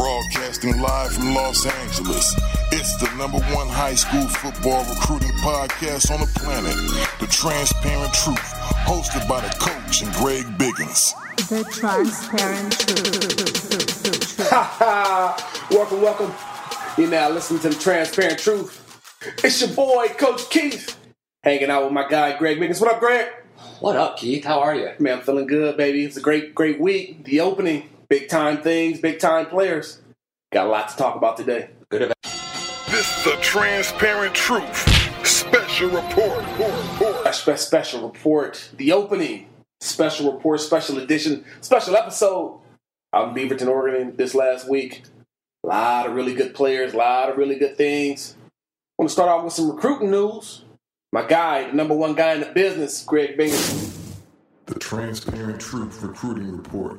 Broadcasting live from Los Angeles. It's the number one high school football recruiting podcast on the planet. The Transparent Truth, hosted by the coach and Greg Biggins. The transparent truth. Ha ha! welcome, welcome. You're now listening to the Transparent Truth. It's your boy, Coach Keith, hanging out with my guy, Greg Biggins. What up, Greg? What up, Keith? How are you? Man, I'm feeling good, baby. It's a great, great week. The opening, big time things, big time players. Got a lot to talk about today. Good event. This is the Transparent Truth special report. A spe- special report, the opening, special report, special edition, special episode out in Beaverton, Oregon this last week. A lot of really good players, a lot of really good things. I want to start off with some recruiting news. My guy, the number one guy in the business, Greg Biggins. The Transparent Truth recruiting report.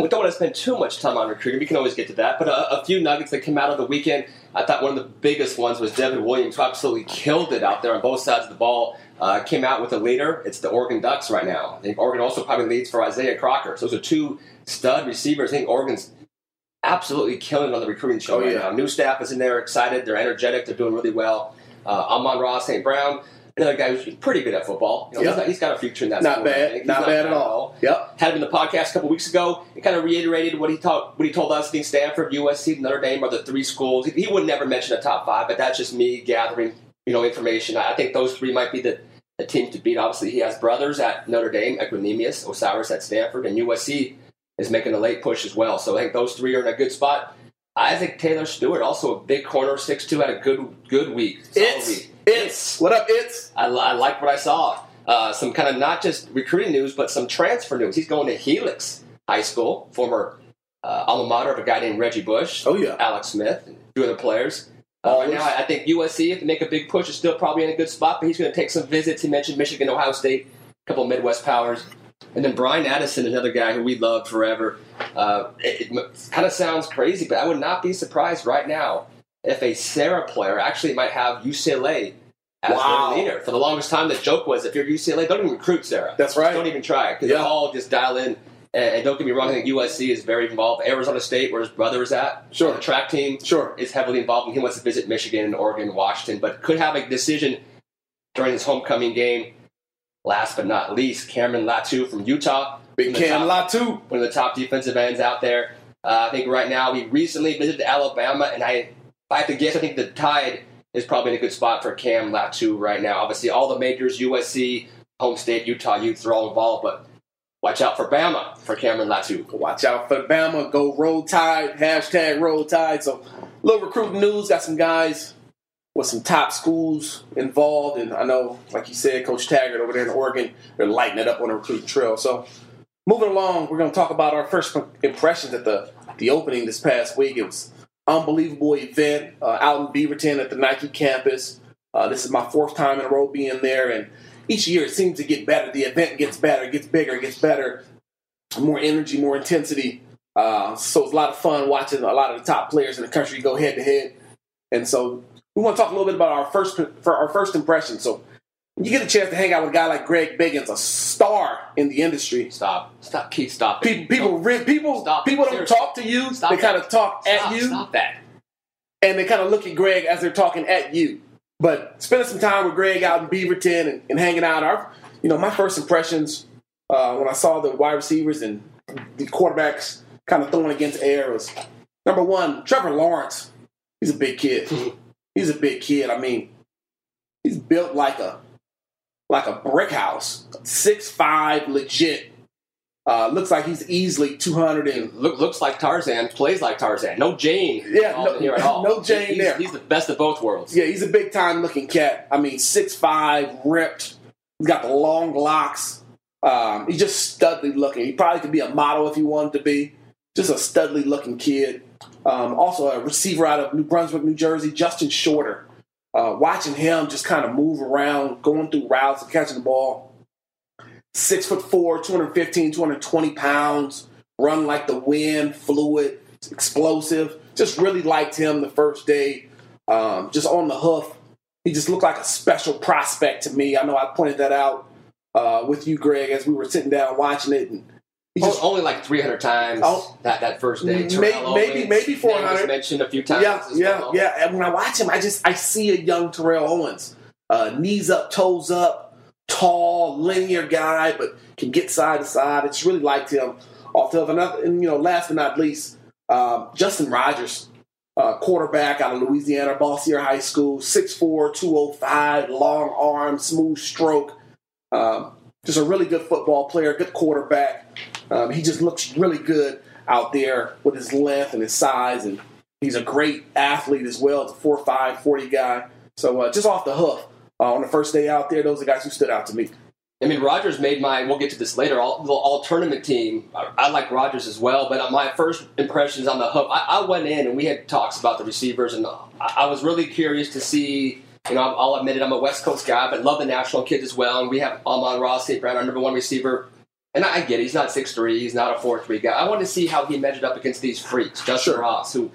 We don't want to spend too much time on recruiting. We can always get to that. But a, a few nuggets that came out of the weekend. I thought one of the biggest ones was Devin Williams, who absolutely killed it out there on both sides of the ball. Uh, came out with a leader. It's the Oregon Ducks right now. I think Oregon also probably leads for Isaiah Crocker. So those are two stud receivers. I think Oregon's absolutely killing it on the recruiting show Oh, right yeah. now. New staff is in there, excited. They're energetic. They're doing really well. Uh, Amon-Ra St. Brown, another guy who's pretty good at football. You know, Yeah. he's, got, he's got a future in that Not sport, bad. think. He's Not bad at all. Yep. Had him in the podcast a couple weeks ago and kind of reiterated what he taught, what he told us. I think Stanford, USC, Notre Dame are the three schools. He, he would never mention a top five, but that's just me gathering, you know, information. I, I think those three might be the, the teams to beat. Obviously, he has brothers at Notre Dame, Equanimeous, Osiris at Stanford, and USC is making a late push as well. So I think those three are in a good spot. Isaac Taylor Stewart, also a big corner, six two, had a good good week. It's, week. It's, what up, it's? I, I like what I saw. Uh, some kind of not just recruiting news, but some transfer news. He's going to Helix High School, former uh, alma mater of a guy named Reggie Bush, Oh, yeah. Alex Smith, and two other players. Uh, right now, I think USC, if they make a big push, is still probably in a good spot, but he's going to take some visits. He mentioned Michigan, Ohio State, a couple of Midwest powers. And then Brian Addison, another guy who we loved forever. Uh, it, it kind of sounds crazy, but I would not be surprised right now if a Serra player actually might have UCLA as Wow. their leader. For the longest time, the joke was if you're UCLA, don't even recruit Serra. That's right. Don't even try it because Yeah. they all just dial in. And, don't get me wrong, I think USC is very involved. Arizona State, where his brother is at, Sure. the track team, Sure. is heavily involved, and he wants to visit Michigan and Oregon and Washington, but could have a decision during his homecoming game. Last but not least, Cameron Latu from Utah. Big one of the Cam Latu. one of the top defensive ends out there. Uh, I think right now he recently visited Alabama, and I, I have to guess, I think the Tide is probably in a good spot for Cam Latu right now. Obviously, all the majors, USC, home state, Utah youth, are all involved, but watch out for Bama for Cameron Latu. Watch out for Bama. Go Roll Tide. Hashtag Roll Tide. So, little recruiting news. Got some guys with some top schools involved. And I know, like you said, Coach Taggart over there in Oregon, they're lighting it up on the recruiting trail. So, moving along, we're going to talk about our first impressions at the, the opening this past week. It was unbelievable event uh, out in Beaverton at the Nike campus. Uh, this is my fourth time in a row being there. And each year it seems to get better. The event gets better, gets bigger, gets better more energy, more intensity. Uh, so it's a lot of fun watching a lot of the top players in the country go head to head. And so we want to talk a little bit about our first for our first impression. So you get a chance to hang out with a guy like Greg Biggins, a star in the industry. Stop. Stop. Keep stop. People, people, re- people, Stop. people don't Seriously. talk to you. Stop they kind of talk Stop, at you, Stop that. and they kind of look at Greg as they're talking at you. But spending some time with Greg out in Beaverton and, and hanging out, our, you know, my first impressions uh, when I saw the wide receivers and the quarterbacks kind of throwing against air was number one, Trevor Lawrence. He's a big kid. He's a big kid. I mean, he's built like a like a brick house, six five, legit. Uh, looks like he's easily two hundred and Look, looks like Tarzan, plays like Tarzan. No Jane Yeah, no- here at all. no Jane he's, there. He's the best of both worlds. Yeah, he's a big time looking cat. I mean, six five, ripped. He's got the long locks. Um, he's just studly looking. He probably could be a model if he wanted to be. Just a studly looking kid. Um, also, a receiver out of New Brunswick, New Jersey, Justin Shorter. Uh, watching him just kind of move around, going through routes and catching the ball. Six foot four, 215, 220 pounds, run like the wind, fluid, explosive. Just really liked him the first day. Um, just on the hoof. He just looked like a special prospect to me. I know I pointed that out uh, with you, Greg, as we were sitting down watching it. And just- only like 300 times Oh. that, that first day. May- maybe- Owens, maybe name 400. was mentioned a few times. yeah, yeah, well. yeah. And when I watch him, I just I see a young Terrell Owens, uh, knees up, toes up, tall, linear guy, but can get side to side. I just really liked him off the another. And you know, last but not least, um, Justin Rogers, uh, quarterback out of Louisiana, Bossier High School, 6'4", 205, long arm, smooth stroke. Um, just a really good football player, good quarterback. Um, he just looks really good out there with his length and his size, and he's a great athlete as well. It's a 4'5", 40 guy. So uh, just off the hoof uh, on the first day out there, those are guys who stood out to me. I mean, Rogers made my. We'll get to this later. All, the all tournament team. I, I like Rogers as well, but my first impressions on the hoof. I, I went in and we had talks about the receivers, and I, I was really curious to see. You know, I'll admit it. I'm a West Coast guy, but love the national kids as well. And we have Amon-Ra, St. Brown, our number one receiver. And I get it. He's not 6'3", He's not a 4'3 guy. I wanted to see how he measured up against these freaks. Justin Sure. Ross, who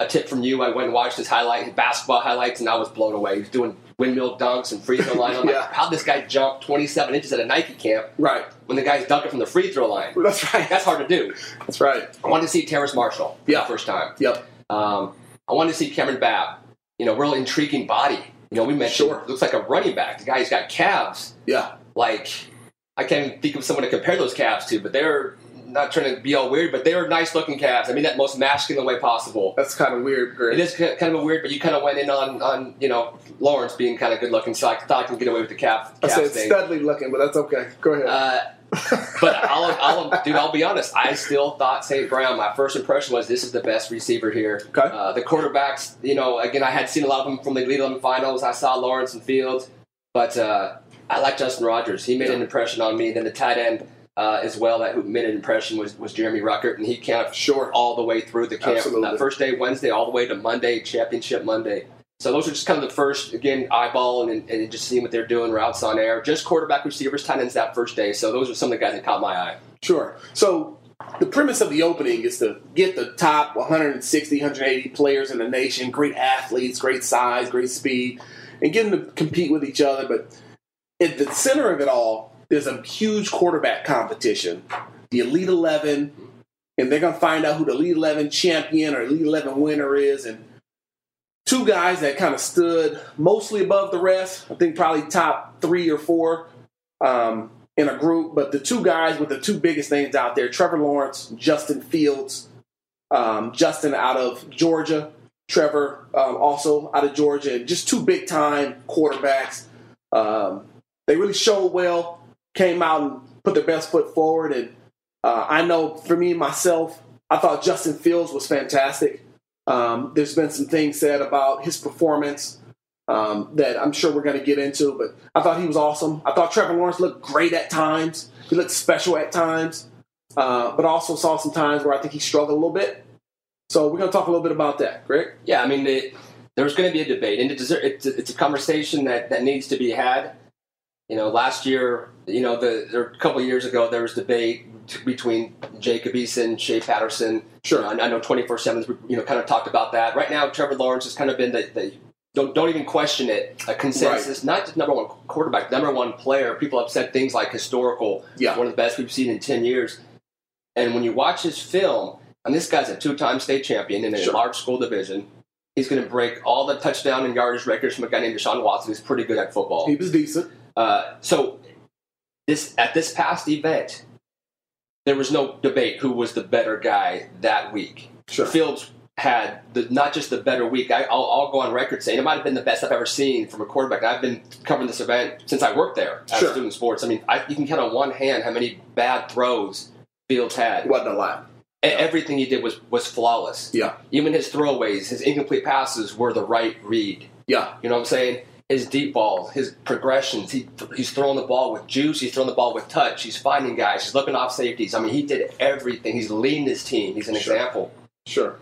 a tip from you. I went and watched his highlight, his basketball highlights, and I was blown away. He was doing windmill dunks and free throw line. I'm Yeah. like, how'd this guy jump 27 inches at a Nike camp Right. when the guy's dunking from the free throw line? That's right. That's hard to do. That's right. I wanted to see Terrace Marshall for Yeah. the first time. Yep. Um, I wanted to see Cameron Babb. You know, real intriguing body. You know, we mentioned Sure. looks like a running back. The guy's got calves. Yeah. Like I can't think of someone to compare those calves to, but they're not trying to be all weird, but they're nice looking calves. I mean that most masculine way possible. That's kind of weird, Greg. It is kind of a weird, but you kind of went in on, on you know Lawrence being kind of good looking, so I thought I could get away with the calf, I calf said thing. studly looking, but that's okay. Go ahead. Uh, but I'll, I'll, dude, I'll be honest. I still thought St. Brown. My first impression was this is the best receiver here. Okay. Uh, the quarterbacks, you know, again, I had seen a lot of them from the Elite Eleven finals. I saw Lawrence and Fields, but uh, I like Justin Rogers. He made an impression on me. Then the tight end uh, as well that who made an impression was, was Jeremy Ruckert, and he camped Sure. all the way through the camp Absolutely. that first day, Wednesday, all the way to Monday, Championship Monday. So those are just kind of the first, again, eyeball and, and just seeing what they're doing, routes on air. Just quarterback receivers, tight ends that first day. So those are some of the guys that caught my eye. Sure. So the premise of the opening is to get the top 160, 180 players in the nation, great athletes, great size, great speed, and get them to compete with each other. But at the center of it all, there's a huge quarterback competition. The Elite 11, and they're going to find out who the Elite 11 champion or Elite 11 winner is. And two guys that kind of stood mostly above the rest, I think probably top three or four. Um, in a group, but the two guys with the two biggest names out there, Trevor Lawrence, Justin Fields, um, Justin out of Georgia, Trevor um, also out of Georgia, just two big time quarterbacks. Um, they really showed well, came out and put their best foot forward. And uh, I know for me, myself, I thought Justin Fields was fantastic. Um, there's been some things said about his performance um, that I'm sure we're going to get into. But I thought he was awesome. I thought Trevor Lawrence looked great at times. He looked special at times, uh, but also saw some times where I think he struggled a little bit. So we're going to talk a little bit about that, Greg. Yeah, I mean, there's going to be a debate, and it's, a, it's a conversation that, that needs to be had. You know, last year, you know, the, a couple years ago, there was debate between Jacob Eason, Shea Patterson. Sure. You know, I, know 24 7 you know, kind of talked about that. Right now, Trevor Lawrence has kind of been the, the don't, don't even question it, a consensus, not just number one quarterback, number one player. People have said things like historical, Yeah. one of the best we've seen in 10 years. And when you watch his film, and this guy's a two time state champion in a Sure. large school division, he's going to break all the touchdown and yardage records from a guy named Deshaun Watson, who's pretty good at football. He was decent. Uh, so this at this past event, there was no debate who was the better guy that week. Sure. Fields had the, not just the better week. I, I'll, I'll go on record saying it might have been the best I've ever seen from a quarterback. I've been covering this event since I worked there at Sure. Student Sports. I mean, I, you can count on one hand how many bad throws Fields had. It wasn't a lot. E- Everything he did was was flawless. Yeah. Even his throwaways, his incomplete passes were the right read. Yeah. You know what I'm saying? His deep balls, his progressions. He he's throwing the ball with juice. He's throwing the ball with touch. He's finding guys. He's looking off safeties. I mean, he did everything. He's leading his team. He's an Sure. example. Sure.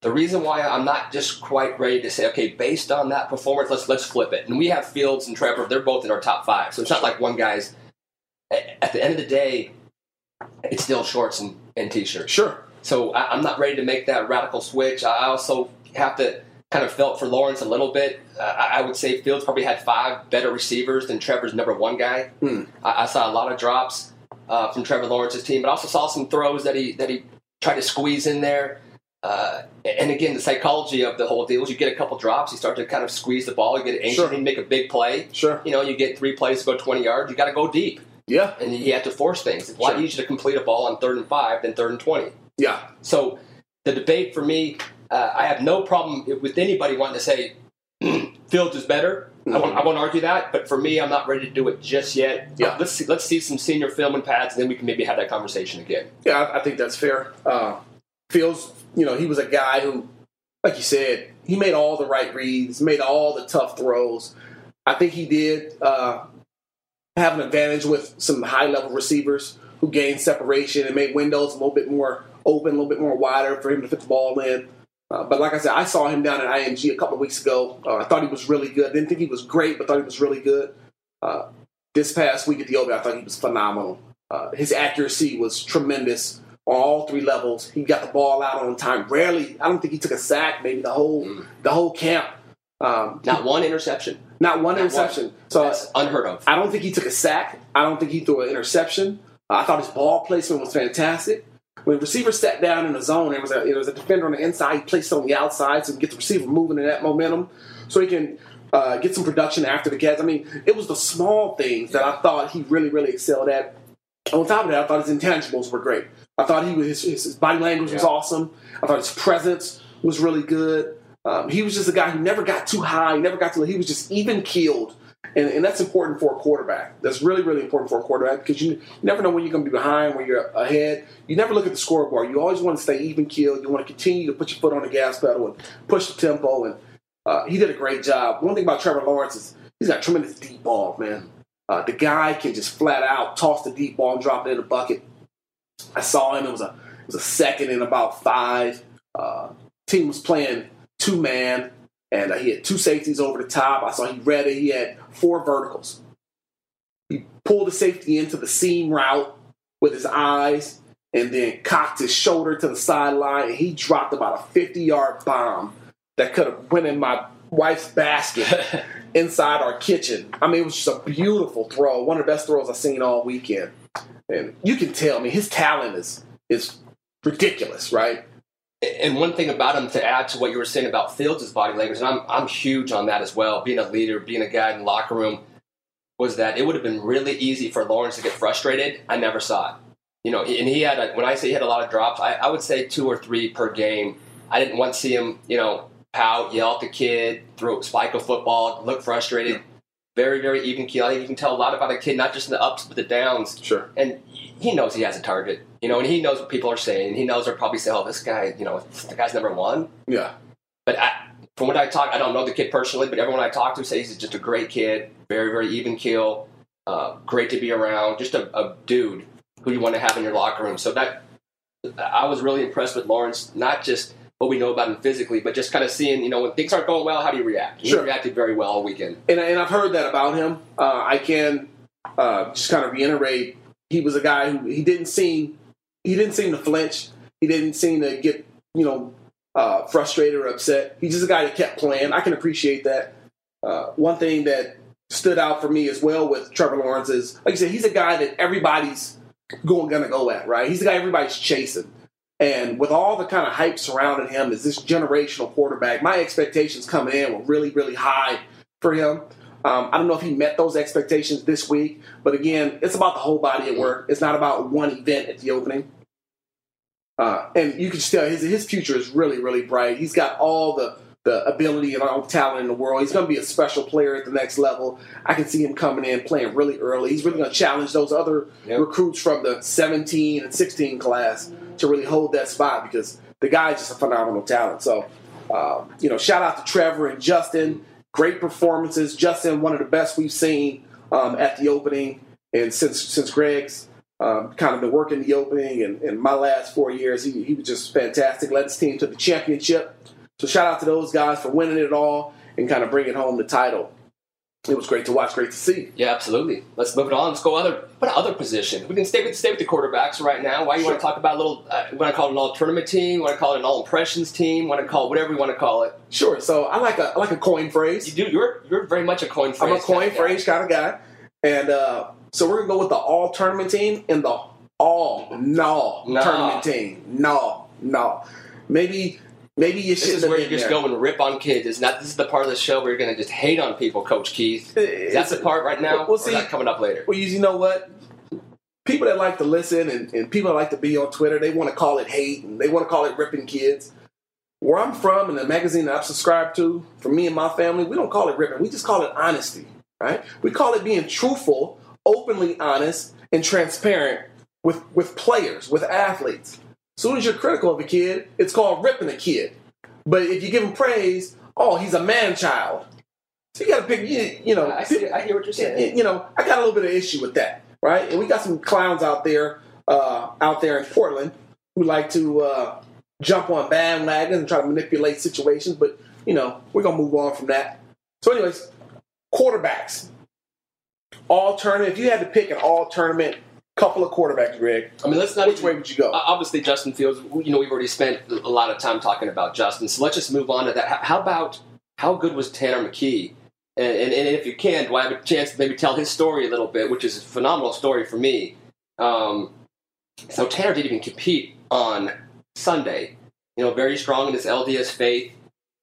The reason why I'm not just quite ready to say, okay, based on that performance, let's let's flip it. And we have Fields and Trevor; they're both in our top five. So it's not like one guy's. At the end of the day, it's still shorts and, and t-shirts. Sure. So I, I'm not ready to make that radical switch. I also have to kind of felt for Lawrence a little bit. Uh, I, would say Fields probably had five better receivers than Trevor's number one guy. Hmm. I, I saw a lot of drops. uh, from Trevor Lawrence's team, but also saw some throws that he that he tried to squeeze in there. Uh, and again, the psychology of the whole deal is you get a couple drops, you start to kind of squeeze the ball, you get anxious, Sure. you make a big play. Sure. You know, you get three plays to go 20 yards, you got to go deep. Yeah. And you have to force things. It's a lot Sure. easier to complete a ball on third and five than third and 20. Yeah. So the debate for me, uh, I have no problem with anybody wanting to say Fields is better. I, won't, I won't argue that, but for me, I'm not ready to do it just yet. Yeah. let's see, let's see some senior film and pads, and then we can maybe have that conversation again. Yeah, I, I think that's fair. Uh, Fields, you know, he was a guy who, like you said, he made all the right reads, made all the tough throws. I think he did uh, have an advantage with some high level receivers who gained separation and made windows a little bit more open, a little bit more wider for him to fit the ball in. Uh, but like I said, I saw him down at IMG a couple of weeks ago. Uh, I thought he was really good. Didn't think he was great, but thought he was really good. Uh, this past week at the Open, I thought he was phenomenal. Uh, his accuracy was tremendous on all three levels. He got the ball out on time. Rarely, I don't think he took a sack. Maybe the whole the whole camp. Um, Not one interception. not one Not interception. one. So That's unheard of. I don't think he took a sack. I don't think he threw an interception. Uh, I thought his ball placement was fantastic. When the receiver sat down in the zone, there was a there was a defender on the inside. He placed it on the outside so he get the receiver moving in that momentum, so he can uh, get some production after the catch. I mean, it was the small things that I thought he really really excelled at. On top of that, I thought his intangibles were great. I thought he was his, his, body language was awesome. I thought his presence was really good. Um, he was just a guy who never got too high, never got too. He was just even keeled, and, and that's important for a quarterback. That's really really important for a quarterback because you, you never know when you're going to be behind, when you're ahead. You never look at the scoreboard. You always want to stay even keeled. You want to continue to put your foot on the gas pedal and push the tempo. And uh, he did a great job. One thing about Trevor Lawrence is he's got tremendous deep ball, man. Uh, the guy can just flat out toss the deep ball and drop it in the bucket. I saw him. It was a it was a second and about five. Uh, team was playing two man, and uh, he had two safeties over the top. I saw he read it. He had four verticals. He pulled the safety into the seam route with his eyes, and then cocked his shoulder to the sideline. And he dropped about a fifty yard bomb that could have went in my wife's basket inside our kitchen. I mean, it was just a beautiful throw. One of the best throws I've seen all weekend. And you can tell me his talent is is ridiculous, right? And one thing about him to add to what you were saying about Fields' body language, and I'm I'm huge on that as well. Being a leader, being a guy in the locker room, was that it would have been really easy for Lawrence to get frustrated. I never saw it. You know, and he had a, when I say he had a lot of drops, I, I would say two or three per game. I didn't once see him, you know, pout, yell at the kid, throw spike a football, look frustrated. Very, very even keel. I think you can tell a lot about a kid, not just in the ups but the downs. Sure. And he knows he has a target, you know, and he knows what people are saying. He knows they're probably saying, "Oh, this guy, you know, the guy's number one." Yeah. But I, from what I talk, I don't know the kid personally, but everyone I talk to says he's just a great kid, very, very even keel, uh, great to be around, just a, a dude who you want to have in your locker room. So that I was really impressed with Lawrence, not just what we know about him physically, but just kind of seeing, you know, when things aren't going well, how do you react? He Sure. reacted very well all weekend. And, and I've heard that about him. Uh, I can uh, just kind of reiterate. He was a guy who he didn't seem he didn't seem to flinch. He didn't seem to get you know uh, frustrated or upset. He's just a guy that kept playing. I can appreciate that. Uh, one thing that stood out for me as well with Trevor Lawrence is, like you said, he's a guy that everybody's going gonna go at. Right? He's the guy everybody's chasing. And with all the kind of hype surrounding him as this generational quarterback, my expectations coming in were really, really high for him. Um, I don't know if he met those expectations this week, but again, it's about the whole body of work. It's not about one event at the opening. Uh, and you can just tell his his future is really, really bright. He's got all the the ability and all the talent in the world. He's going to be a special player at the next level. I can see him coming in playing really early. He's really going to challenge those other Yep. recruits from the 17 and 16 class to really hold that spot because the guy's just a phenomenal talent. So, uh, you know, shout out to Trevor and Justin. Great performances. Justin, one of the best we've seen um, at the opening, and since since Greg's um, kind of been working the opening, and, and my last four years, he, he was just fantastic. Led his team to the championship. So shout out to those guys for winning it all and kind of bringing home the title. It was great to watch, great to see. Yeah, absolutely. Let's move it on. Let's go other. What other position? We can stay with stay with the quarterbacks right now. Why you want to talk about a little? Uh, want to call it an all tournament team? Want to call it an all impressions team? Want to call it whatever you want to call it? Sure. So I like a I like a coin phrase. You do. You're you're very much a coin phrase. I'm a coin kind guy. phrase kind of guy. And uh, so we're gonna go with the all tournament team and the all no Nah. tournament team. No, no. Maybe maybe you should. This is where you just there. go and rip on kids. It's not. This is the part of the show where you're going to just hate on people, Coach Keith. Is that the part right now? Well, see- coming up later? Well, you, you know what? People that like to listen and, and people that like to be on Twitter, they want to call it hate and they want to call it ripping kids. Where I'm from and the magazine that I've subscribed to, for me and my family, we don't call it ripping. We just call it honesty, right? We call it being truthful, openly honest, and transparent with, with players, with athletes. As soon as you're critical of a kid, it's called ripping a kid. But if you give him praise, oh, he's a man child. So you got to pick, you, you know, I, see, I hear what you're saying. you know, I got a little bit of issue with that, right? And we got some clowns out there, uh, out there in Portland, who like to uh, jump on bandwagons and try to manipulate situations. But you know, we're gonna move on from that. So, anyways, quarterbacks, all tournament. If you had to pick an all tournament couple of quarterbacks, Greg, I mean, let's not which even- way would you go? Obviously, Justin Fields. You know, we've already spent a lot of time talking about Justin, so let's just move on to that. How- How about how good was Tanner McKee? And, and, and if you can, do I have a chance to maybe tell his story a little bit, which is a phenomenal story for me. Um, so Tanner didn't even compete on Sunday. You know, very strong in his LDS faith,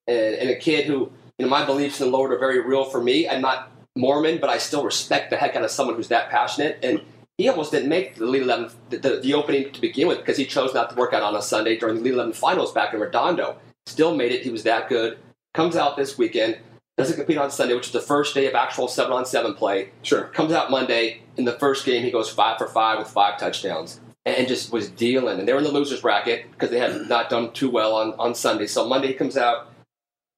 and, and a kid who, you know, my beliefs in the Lord are very real for me. I'm not Mormon, but I still respect the heck out of someone who's that passionate. And he almost didn't make the Elite 11, the, the, the opening to begin with, because he chose not to work out on a Sunday during the Elite 11 finals back in Redondo. Still made it. He was that good. Comes out this weekend. Doesn't compete on Sunday, which is the first day of actual seven on seven play. sure. Comes out Monday. In the first game, he goes five for five with five touchdowns and just was dealing. And they were in the losers bracket because they had not done too well on, on Sunday. So Monday he comes out,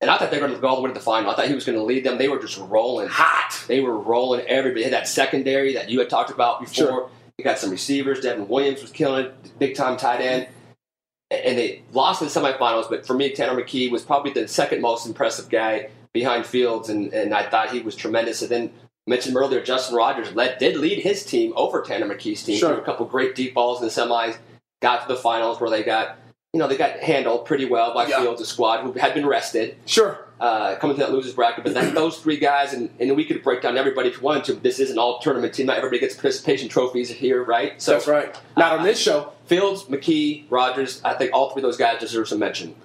and I thought they were going to go all the way to the final. I thought he was going to lead them. They were just rolling. Hot. They were rolling everybody. Had that secondary that you had talked about before. Sure. You got some receivers. Devin Williams was killing it, big time tight end. And they lost in the semifinals, but for me, Tanner McKee was probably the second most impressive guy behind Fields, and, and I thought he was tremendous. And then mentioned earlier, Justin Rogers led, did lead his team over Tanner McKee's team. Sure. Threw a couple great deep balls in the semis, got to the finals where they got, you know, they got handled pretty well by Yeah. Fields' squad, who had been rested Sure. uh, coming to that losers bracket. But then those three guys, and, and we could break down everybody if you wanted to. This is an all tournament team. Not everybody gets participation trophies here, right? So That's right. Not on this show. Fields, McKee, Rogers. I think all three of those guys deserve some mention.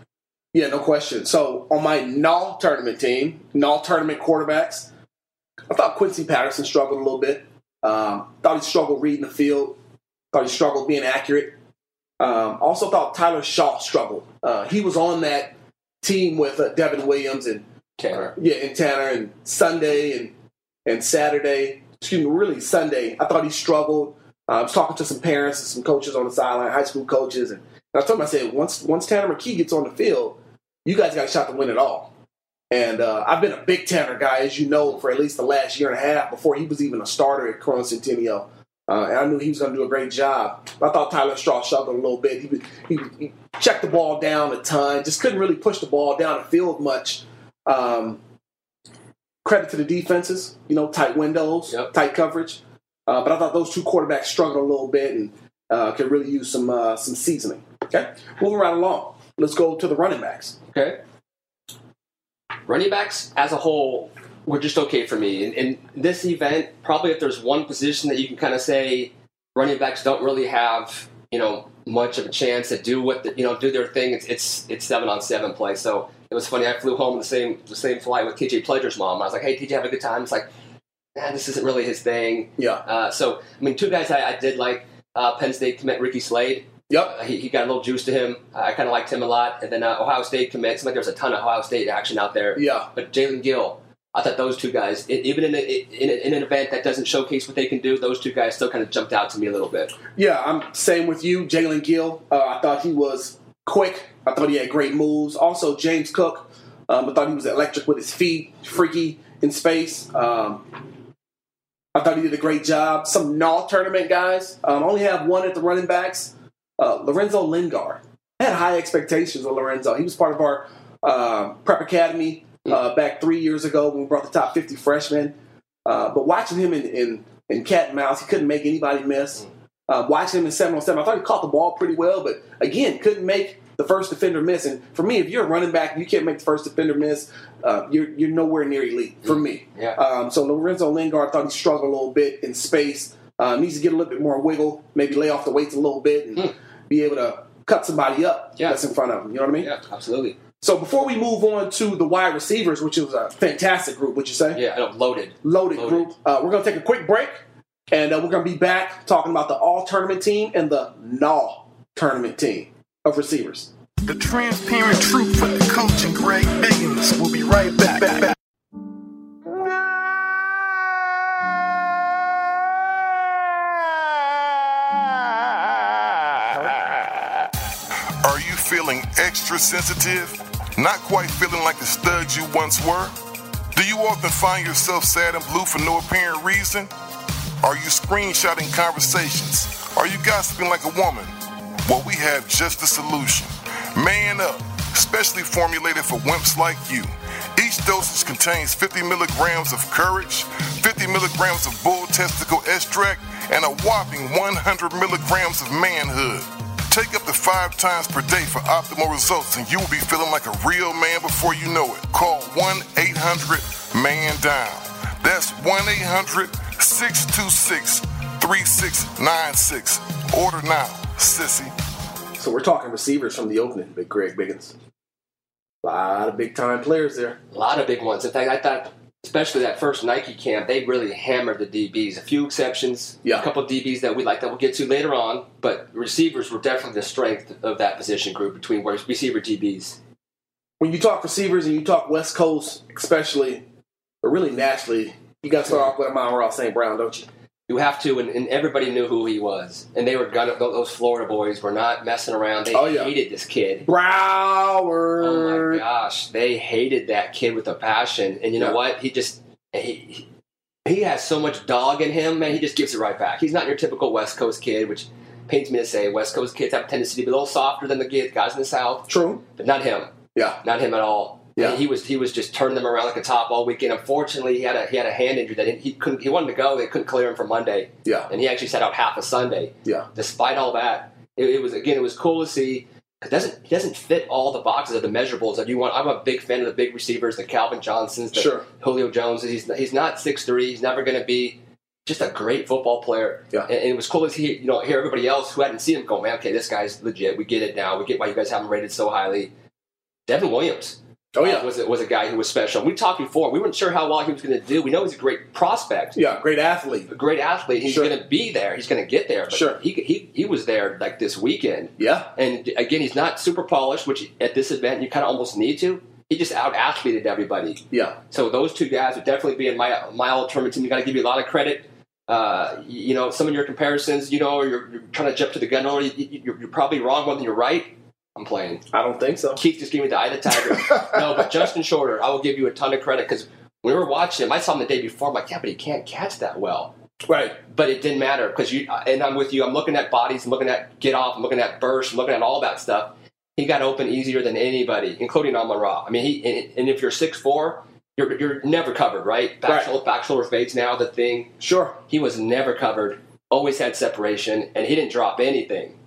Yeah, no question. So on my null tournament team, null tournament quarterbacks, I thought Quincy Patterson struggled a little bit. Um, thought he struggled reading the field. Thought he struggled being accurate. Um, also thought Tyler Shaw struggled. Uh, he was on that team with uh, Devin Williams and Tanner. yeah, and Tanner and Sunday and and Saturday. Excuse me, really Sunday. I thought he struggled. Uh, I was talking to some parents and some coaches on the sideline, high school coaches, and, and I told them I said once once Tanner McKee gets on the field, you guys got a shot to win it all. And uh, I've been a big Tanner guy, as you know, for at least the last year and a half before he was even a starter at Corona Centennial. Uh, and I knew he was going to do a great job. I thought Tyler Straw struggled a little bit. He, would- he, he checked the ball down a ton, just couldn't really push the ball down the field much. Um, credit to the defenses, you know, tight windows, Yep. tight coverage. Uh, but I thought those two quarterbacks struggled a little bit and uh, could really use some uh, some seasoning. Okay, moving right along. Let's go to the running backs. Okay. Running backs as a whole were just okay for me. And, in this event, probably if there's one position that you can kind of say running backs don't really have, you know, much of a chance to do what the, you know do their thing. It's it's it's seven on seven play. So it was funny. I flew home the same the same flight with TJ Pledger's mom. I was like, "Hey, TJ, have a good time." It's like, man, this isn't really his thing. Yeah. Uh, so I mean, two guys I, I did like uh, Penn State commit Ricky Slade. Yep. Uh, he, he got a little juice to him. Uh, I kind of liked him a lot. And then uh, Ohio State commit. Seemed like there was a ton of Ohio State action out there. Yeah. But Jalen Gill, I thought those two guys, i even in, a, in, a, in an event that doesn't showcase what they can do, those two guys still kind of jumped out to me a little bit. Yeah, I'm same with you, Jalen Gill. Uh, I thought he was quick. I thought he had great moves. Also, James Cook. Um, I thought he was electric with his feet, freaky in space. Um, I thought he did a great job. Some null tournament guys. Um, only have one at the running backs. Uh, Lorenzo Lingard. I had high expectations of Lorenzo. He was part of our uh, prep academy uh, back three years ago when we brought the top 50 freshmen. Uh, but watching him in, in, in cat and mouse, he couldn't make anybody miss. Uh, watching him in seven on seven, I thought he caught the ball pretty well, but again, couldn't make the first defender miss. And for me, if you're a running back, you can't make the first defender miss. Uh, you're you're nowhere near elite for me. Yeah. Um, so Lorenzo Lingard thought he struggled a little bit in space. Uh, needs to get a little bit more wiggle, maybe lay off the weights a little bit, and be able to cut somebody up. Yeah. that's in front of him. You know what I mean? Yeah, absolutely. So before we move on to the wide receivers, which was a fantastic group, would you say? Yeah, I loaded. Loaded, Loaded. group. Uh, we're going to take a quick break, and uh, we're going to be back talking about the all tournament team and the NAW tournament team of receivers. The transparent truth with the coach and Greg Biggins. We'll be right back. back, back. Are you feeling extra sensitive? Not quite feeling like the stud you once were? Do you often find yourself sad and blue for no apparent reason? Are you screenshotting conversations? Are you gossiping like a woman? Well, we have just the solution. Man Up, specially formulated for wimps like you. Each dosage contains 50 milligrams of courage, 50 milligrams of bull testicle extract, and a whopping 100 milligrams of manhood. Take up to five times per day for optimal results, and you will be feeling like a real man before you know it. Call 1 800 MAN DOWN. That's 1 800 626 3696. Order now, sissy. So we're talking receivers from the opening, Big Greg Biggins. A lot of big time players there. A lot of big ones. In fact, I thought, especially that first Nike camp, they really hammered the DBs. A few exceptions, Yeah. a couple of DBs that we like that we'll get to later on, but receivers were definitely the strength of that position group between receiver DBs. When you talk receivers and you talk West Coast, especially, but really nationally, you got to start off with Amon-Ra St. Brown, don't you? You have to, and, and everybody knew who he was, and they were gonna. Those Florida boys were not messing around. They Oh, yeah. hated this kid. Broward. Oh my gosh, they hated that kid with a passion. And you know Yeah. what? He just he he has so much dog in him, man. He just gives it right back. He's not your typical West Coast kid, which pains me to say. West Coast kids have a tendency to be a little softer than the guys in the South, True. but not him. Yeah. Not him at all. Yeah. he was he was just turning them around like a top all weekend. Unfortunately, he had a he had a hand injury that he couldn't. He wanted to go, they couldn't clear him for Monday, Yeah. and he actually sat out half a Sunday Yeah. despite all that, it, it was again it was cool to see. It doesn't he doesn't fit all the boxes of the measurables that you want. I'm a big fan of the big receivers, the Calvin Johnsons, the Sure. Julio Joneses. He's he's not six three. He's never going to be just a great football player. Yeah. And, and it was cool to see you know hear everybody else who hadn't seen him go, man, okay, this guy's legit. We get it now. We get why you guys have him rated so highly. Devin Williams. Oh, uh, yeah. was was a guy who was special. We talked before. We weren't sure how well he was going to do. We know he's a great prospect Yeah. Great athlete. a great athlete. He's Sure. going to be there. He's going to get there. But Sure. He, he he was there like this weekend, Yeah. and again, he's not super polished, which at this event you kind of almost need to. He just out athleted everybody. Yeah. So those two guys would definitely be in my my all tournament team. You got to give you a lot of credit. Uh, you know, some of your comparisons, you know, you're, you're trying to jump to the gun. Or you, you, you're, you're probably wrong more than you're right. I'm playing. I don't think so. Keith just gave me the eye of the tiger. no, but Justin Shorter, I will give you a ton of credit because when we were watching him, I saw him the day before. I'm like, yeah, but he can't catch that well Right. but it didn't matter because you uh, and I'm with you. I'm looking at bodies, I'm looking at get off, I'm looking at burst, I'm looking at all that stuff. He got open easier than anybody, including Amon Ra. I mean, he and, and if you're six four, you're you're never covered, right? Back Right. shoulder, back shoulder fades now the thing. Sure. He was never covered, always had separation, and he didn't drop anything.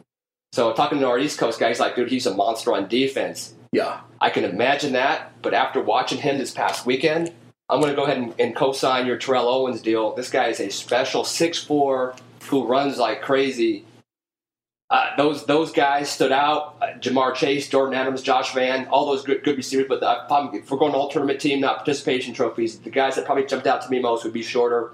So talking to our East Coast guys, like, dude, he's a monster on defense. Yeah. I can imagine that, but after watching him this past weekend, I'm going to go ahead and, and co-sign your Terrell Owens deal. This guy is a special six four who runs like crazy. Uh, those those guys stood out. Uh, Ja'Marr Chase, Jordan Adams, Josh Vann, all those good good receivers. But the, probably, if we're going all tournament team, not participation trophies, the guys that probably jumped out to me most would be Shorter,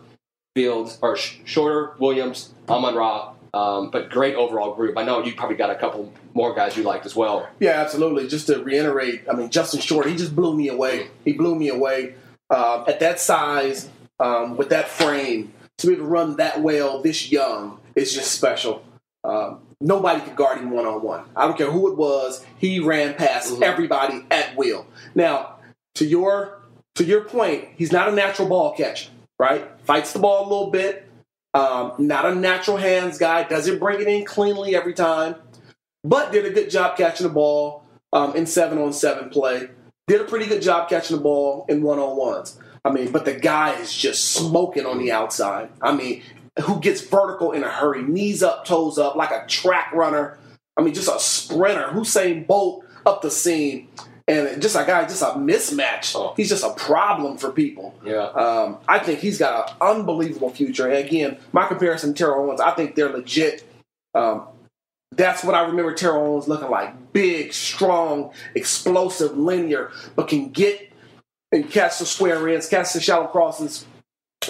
Fields, or Sh- Shorter, Williams, Amon Ra. Um, but great overall group. I know you probably got a couple more guys you liked as well. Yeah, absolutely. Just to reiterate, I mean, Justin Short, he just blew me away. He blew me away. Um, at that size, um, with that frame, to be able to run that well this young is just special. Um, nobody could guard him one on one. I don't care who it was. He ran past Mhm. everybody at will. Now, to your to your point, he's not a natural ball catcher, right? Fights the ball a little bit. Um, not a natural hands guy. Doesn't bring it in cleanly every time but did a good job catching the ball um, in seven on seven play. Did a pretty good job catching the ball in one on ones. I mean, but the guy is just smoking on the outside. I mean, who gets vertical in a hurry, knees up, toes up, like a track runner. I mean, just a sprinter. Usain Bolt up the seam, and just a guy, just a mismatch. Oh. He's just a problem for people. Yeah. Um, I think he's got an unbelievable future. And again, my comparison to Terrell Owens, I think they're legit. Um, that's what I remember Terrell Owens looking like: big, strong, explosive, linear, but can get and catch the square ends, catch the shallow crosses,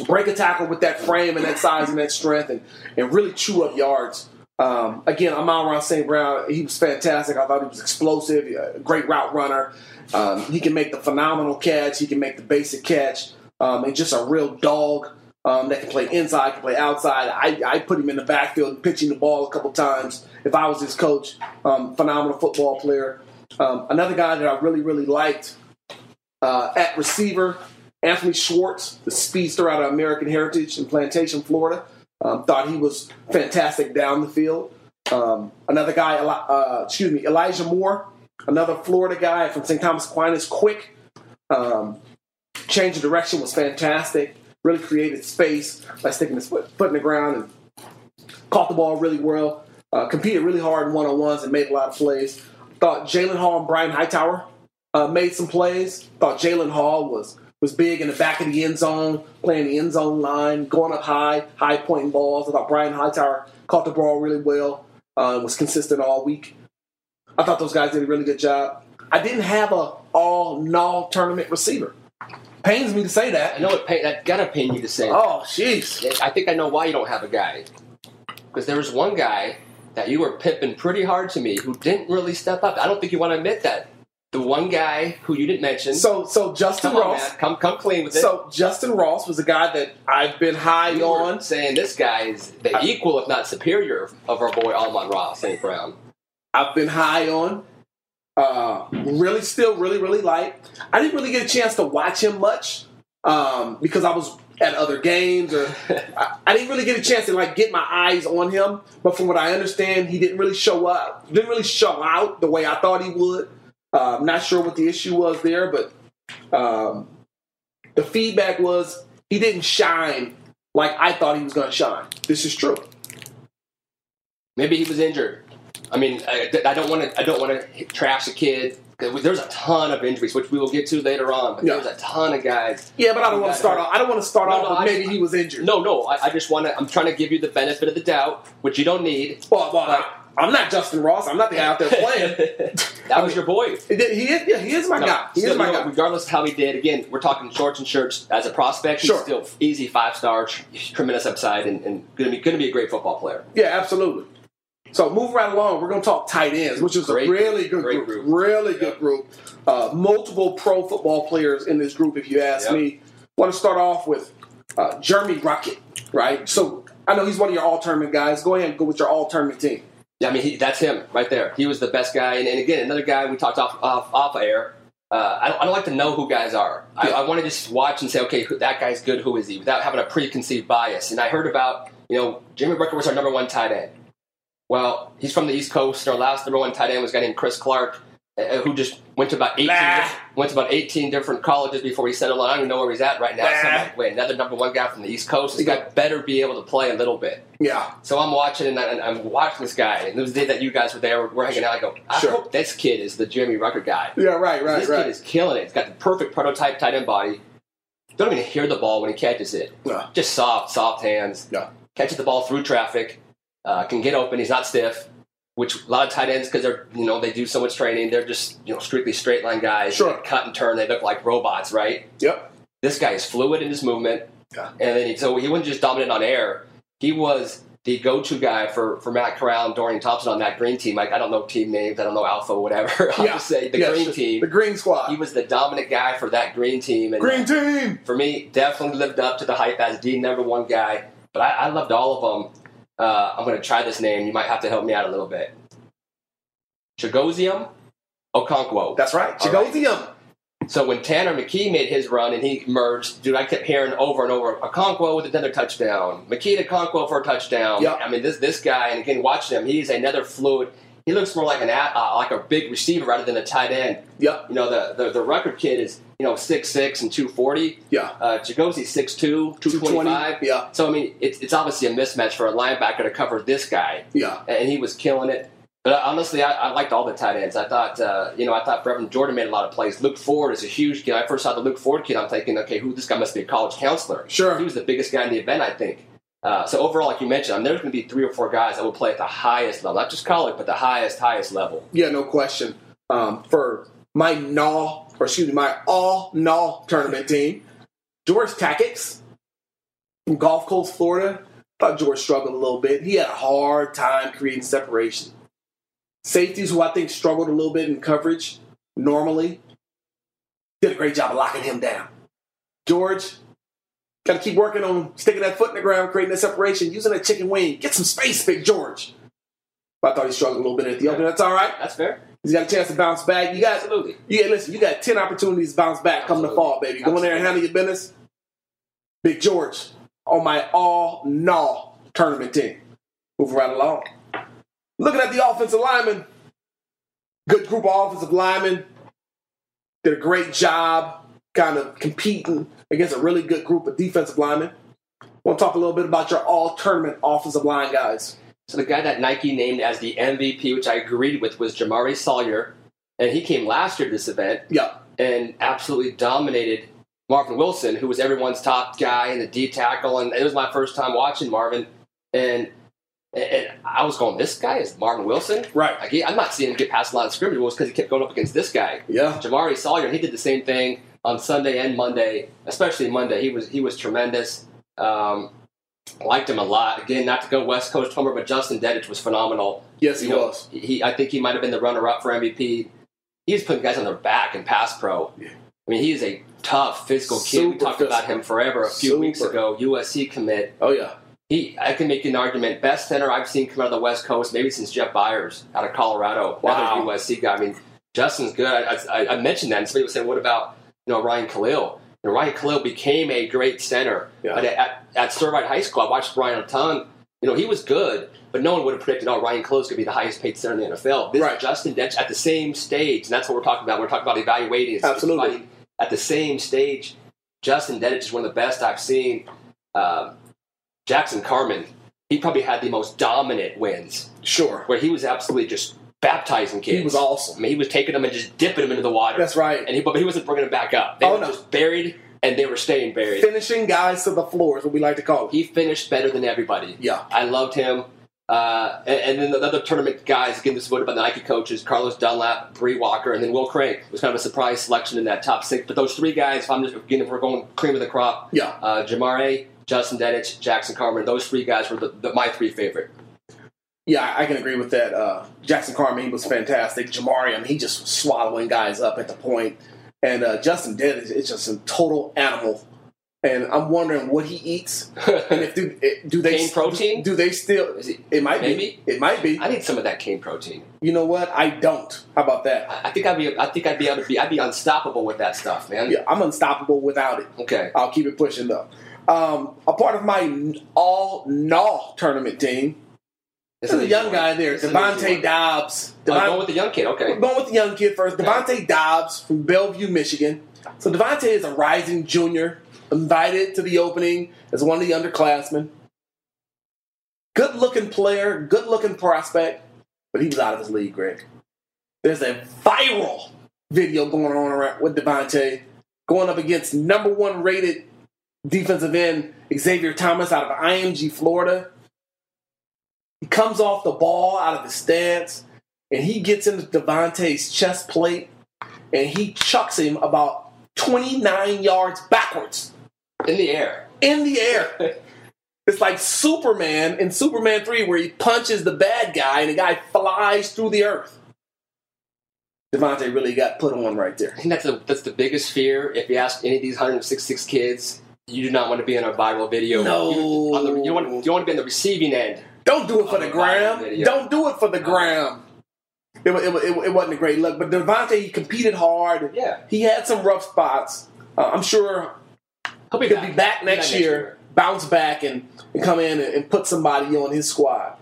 break a tackle with that frame and that size and that strength, and, and really chew up yards. Um, again, Amon-Ra St. Brown, he was fantastic. I thought he was explosive, a great route runner. Um, he can make the phenomenal catch, he can make the basic catch, um, and just a real dog um, that can play inside, can play outside. I, I put him in the backfield pitching the ball a couple times if I was his coach. Um, phenomenal football player. Um, another guy that I really, really liked uh, at receiver, Anthony Schwartz, the speedster out of American Heritage in Plantation, Florida. Um, thought he was fantastic down the field. Um, another guy, uh, excuse me, Elijah Moore, another Florida guy from St. Thomas Aquinas, quick. Um, change of direction was fantastic. Really created space by sticking his foot, foot in the ground and caught the ball really well. Uh, competed really hard in one on ones and made a lot of plays. Thought Jalen Hall and Brian Hightower uh, made some plays. Thought Jalen Hall was was big in the back of the end zone, playing the end zone line, going up high, high pointing balls. I thought Brian Hightower caught the ball really well, uh, was consistent all week. I thought those guys did a really good job. I didn't have a all null tournament receiver. Pains me to say that. I know it pain, that gotta pain you to say. Oh, jeez. I think I know why you don't have a guy. Because there was one guy that you were pipping pretty hard to me who didn't really step up. I don't think you want to admit that. The one guy who you didn't mention. So, so Justin come on, Ross. man. Come, come clean with it. So Justin Ross was a guy that I've been high you on. saying this guy is the equal, if not superior, of our boy Amon-Ra St. Brown. I've been high on. Uh, really, still really, really like. I didn't really get a chance to watch him much um, because I was at other games, or I, I didn't really get a chance to like get my eyes on him. But from what I understand, he didn't really show up. Didn't really show out the way I thought he would. Uh, I'm not sure what the issue was there, but um, the feedback was he didn't shine like I thought he was going to shine. This is true. Maybe he was injured. I mean, I, I don't want to. I don't want to trash a kid. There's a ton of injuries, which we will get to later on. But Yeah. there's a ton of guys. Yeah, but I don't want to start hurt. off. I don't want to start No, off no, with maybe he was injured. No, no. I, I just want to. I'm trying to give you the benefit of the doubt, which you don't need. Well, well I'm not Justin Ross. I'm not the guy out there playing. that was your boy. he is. Yeah, he is my No, guy. He still, is my you know, guy. Regardless of how he did, again, we're talking shorts and shirts as a prospect. He's Sure. still easy five star, tremendous upside, and, and going to be going to be a great football player. Yeah, absolutely. So move right along. We're going to talk tight ends, which is Great a really good group. group. Really good group. Uh, multiple pro football players in this group, if you ask Yep. me. Want to start off with uh, Jeremy Ruckert, right? So I know he's one of your all tournament guys. Go ahead and go with your all tournament team. Yeah, I mean, he, that's him right there. He was the best guy. And, and again, another guy we talked off off, off air. Uh, I, don't, I don't like to know who guys are. I. I want to just watch and say, okay, who, that guy's good. Who is he? Without having a preconceived bias. And I heard about, you know, Jimmy Ruckert was our number one tight end. Well, he's from the East Coast. Our last number one tight end was a guy named Chris Clark, uh, who just went to about eighteen Nah. went to about eighteen different colleges before he settled on. I don't even know where he's at right now. Nah. So like, wait, another number one guy from the East Coast. This guy better be able to play a little bit. Yeah, So I'm watching and, I, and I'm watching this guy. And it was the day that you guys were there. We're, we're hanging out. I go, I Sure. hope this kid is the Jimmy Ruckert guy. yeah, right, right, this right. kid is killing it. He's got the perfect prototype tight end body. Don't even hear the ball when he catches it. Yeah. Just soft, soft hands. Yeah. Catches the ball through traffic. Uh, can get open. He's not stiff. Which a lot of tight ends, because they're you know they do so much training, they're just you know strictly straight line guys. Sure. They cut and turn. They look like robots, right? Yep. This guy is fluid in his movement, Yeah. and then he, so he wasn't just dominant on air. He was the go-to guy for, for Matt Corral and Dorian Thompson on that green team. Like I don't know team names, I don't know Alpha, whatever. I'll Yeah. just say the green team. The green squad. He was the dominant guy for that green team, and green team. for me, definitely lived up to the hype as the number one guy. But I, I loved all of them. Uh, I'm going to try this name. You might have to help me out a little bit. Chagosium Okonkwo. That's right. Chigothium. So when Tanner McKee made his run and he merged, dude, I kept hearing over and over Okonkwo with another touchdown, McKee to Okonkwo for a touchdown. Yep. I mean, this this guy, and again, watch him, he's another fluid. He looks more like an uh, like a big receiver rather than a tight end. Yep. You know, the the, the record kid is you know six six and two forty. Yeah. Uh, Chagosi's 6'2", 225. Yeah. So, I mean, it's, it's obviously a mismatch for a linebacker to cover this guy, Yeah. and he was killing it. But uh, honestly, I, I liked all the tight ends. I thought, uh, you know, I thought Brevin Jordan made a lot of plays. Luke Ford is a huge kid. I first saw the Luke Ford kid. I'm thinking, okay, who this guy must be a college counselor. Sure. He was the biggest guy in the event, I think. Uh, so overall, like you mentioned, I mean, there's going to be three or four guys that will play at the highest level, not just college, but the highest, highest level. Yeah, no question. Um, for my NAW, or excuse me, my all NAW tournament team, George Takacs from Gulf Coast, Florida. I Thought George struggled a little bit. He had a hard time creating separation. Safeties, who I think struggled a little bit in coverage normally, did a great job of locking him down. George, got to keep working on sticking that foot in the ground, creating that separation, using that chicken wing. Get some space, Big George. But I thought he struggled a little bit at the open. That's all right. That's fair. He's got a chance to bounce back. You got Absolutely. Got listen. You got ten opportunities to bounce back come the Absolutely. fall, baby. Go in there and handle your business. Big George on my all NAW tournament team. Moving right along. Looking at the offensive linemen, good group of offensive linemen. Did a great job, kind of competing against a really good group of defensive linemen. I Want to talk a little bit about your all tournament offensive line guys? So the guy that Nike named as the MVP, which I agreed with, was Jamaree Salyer, and he came last year to this event Yeah, and absolutely dominated Marvin Wilson, who was everyone's top guy in the D tackle. And it was my first time watching Marvin, and and I was going, "This guy is Marvin Wilson." right. Like, he- I'm not seeing him get past the line of scrimmage. It's because he kept going up against this guy, Yeah, Jamaree Salyer. And he did the same thing on Sunday and Monday, especially Monday. He was he was tremendous. Um, liked him a lot. Again, not to go West Coast homer, but Justin Dedich was phenomenal. yes, he You know, was. He, I think he might have been the runner-up for MVP. He's putting guys on their back in pass pro. Yeah. I mean, he is a tough physical kid. we Super talked about him forever a few weeks ago. USC commit. Oh yeah, He, I can make an argument. Best center I've seen come out of the West Coast, maybe since Jeff Byers out of Colorado. Wow. Another USC guy. I mean, Justin's good. I, I, I mentioned that, and somebody was saying, "What about you know Ryan Kalil?" Know, Ryan Kalil became a great center. Yeah. But at, at Servite High School, I watched Brian a ton. You know, he was good, but no one would have predicted, "Oh, Ryan Kalil's going to be the highest paid center in the NFL." This Right. Justin Dedich at the same stage, and that's what we're talking about. We're talking about evaluating. Absolutely. At the same stage, Justin Dedich is one of the best I've seen. Um, Jackson Carman, he probably had the most dominant wins, sure. where he was absolutely just baptizing kids. He was awesome. I mean, he was taking them and just dipping them into the water. That's right. And he, but he wasn't bringing them back up. They Oh, were no. just buried, and they were staying buried. Finishing guys to the floor is what we like to call it. He finished better than everybody. Yeah. I loved him. Uh, and, and then the other tournament guys, again, this is voted by the Nike coaches, Carlos Dunlap, Bree Walker, and then Will Crank was kind of a surprise selection in that top six. But those three guys, if I'm just again, if we're going cream of the crop, Yeah. uh, Jamaree, Justin Dedich, Jackson Carman, those three guys were the, the, my three favorite. Yeah, I can agree with that. Uh, Jackson Carman he was fantastic. Jamaree, I mean, he just was swallowing guys up at the point. And uh, Justin Dedich, is just a total animal. And I'm wondering what he eats. And if do, do they Cane protein? Do they still? It- It might maybe? be. It might be. I need some of that cane protein. You know what? I don't. How about that? I I think I'd be. I think I'd be able to be. I'd be unstoppable with that stuff, man. Yeah, I'm unstoppable without it. Okay. I'll keep it pushing though. Um, a part of my all NAW tournament team. This There's a young guy one. there, This is an Devontae one. Dobbs. Oh, Devon- going with the young kid. Okay. We're going with the young kid first. Okay. Devontae Dobbs from Belleville, Michigan. So Devontae is a rising junior, invited to the opening as one of the underclassmen. Good looking player, good looking prospect, but he was out of his league, Greg. There's a viral video going on around with Devontae going up against number one rated defensive end Xavier Thomas out of IMG, Florida. He comes off the ball out of his stance and he gets into Devontae's chest plate and he chucks him about 29 yards backwards In the air. in the air. It's like Superman in Superman 3 where he punches the bad guy and the guy flies through the earth. Devontae really got put on right there. I think that's the that's the biggest fear. If you ask any of these 166 kids, you do not want to be in a viral video. No. You, the, you, don't want, you don't want to be on the receiving end. Don't do it for the gram. Don't do it for the gram. It, it, it, it wasn't a great look, but Devontae he competed hard. Yeah. He had some rough spots. Uh, I'm sure He'll be he'll back. be back He'll be next year, bounce back and, and come in and, and put somebody on his squad.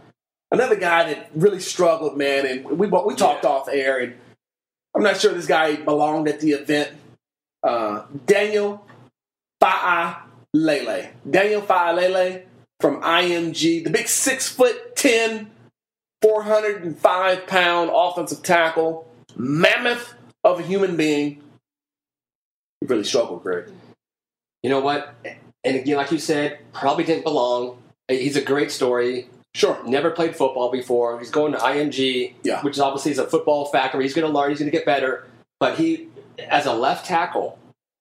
Another guy that really struggled, man, and we we talked Yeah. off air, and I'm not sure this guy belonged at the event. Uh, Daniel Fa'a Lele. Daniel Faalele from IMG, the big six foot ten 405 pound offensive tackle, mammoth of a human being. He really struggled, Greg. You know what? And again, like you said, probably didn't belong. He's a great story. Sure. Never played football before. He's going to IMG, Yeah. which is obviously is a football factory. He's going to learn. He's going to get better. But he, as a left tackle,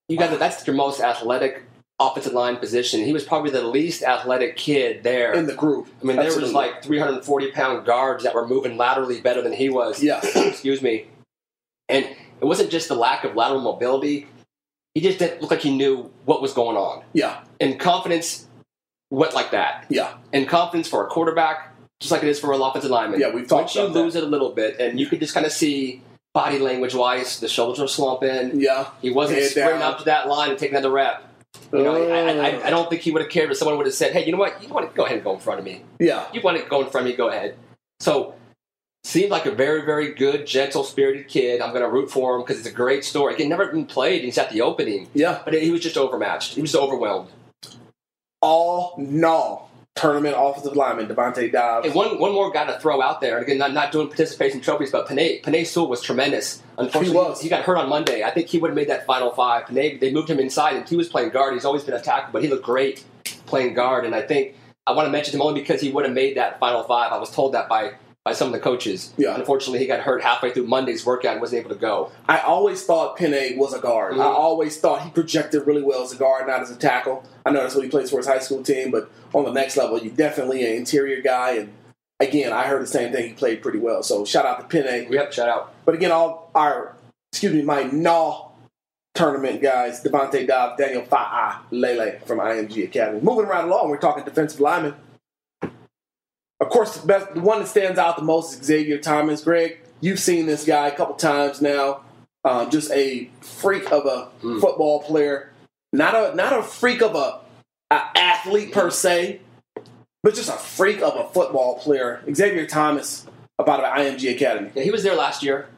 you got that's your most athletic offensive line position. He was probably the least athletic kid there. In the group. I mean, there was like 340 pound guards that were moving laterally better than he was. Yeah. Excuse me. And it wasn't just the lack of lateral mobility. He just didn't look like he knew what was going on. Yeah. And confidence went like that. Yeah. And confidence for a quarterback, just like it is for an offensive lineman. Yeah, we've talked Once you about that. lose it a little bit, and you could just kind of see body language wise, the shoulders are slumping. Yeah. He wasn't Head sprinting down. up to that line and taking another rep. You know, I, I. I don't think he would have cared if someone would have said, "Hey, you know what? You want to go ahead and go in front of me. Yeah. You want to go in front of me? Go ahead." So, seemed like a very, very good, gentle spirited kid. I'm going to root for him because it's a great story. He never been played. He's at the opening, Yeah. but he was just overmatched. He was overwhelmed. All no tournament offensive lineman Devontae Dobbs. And one, one more guy to throw out there, and again, not, not doing participation trophies, but Penei, Penei Sewell was tremendous. Unfortunately, He was. got hurt on Monday. I think he would have made that final five. Penei, they moved him inside, and he was playing guard. He's always been a tackle, but he looked great playing guard. And I think I want to mention him only because he would have made that final five. I was told that by, by some of the coaches. Yeah. Unfortunately, he got hurt halfway through Monday's workout and wasn't able to go. I always thought Penei was a guard. I Mhm. always thought he projected really well as a guard, not as a tackle. I know that's what he plays for his high school team, but on the next level, you're definitely an interior guy. And again, I heard the same thing. He played pretty well. So shout out to Penei. Yep, shout out. But again, all our excuse me, my NAW tournament guys, Devontae Dobbs, Daniel Fa'a Lele from IMG Academy. Moving right along, we're talking defensive linemen. Of course, the, best, the one that stands out the most is Xavier Thomas. Greg, you've seen this guy a couple times now. Um, just a freak of a Mm. football player. Not a not a freak of a, a athlete per se, but just a freak of a football player. Xavier Thomas, about an IMG Academy. Yeah, he was there last year.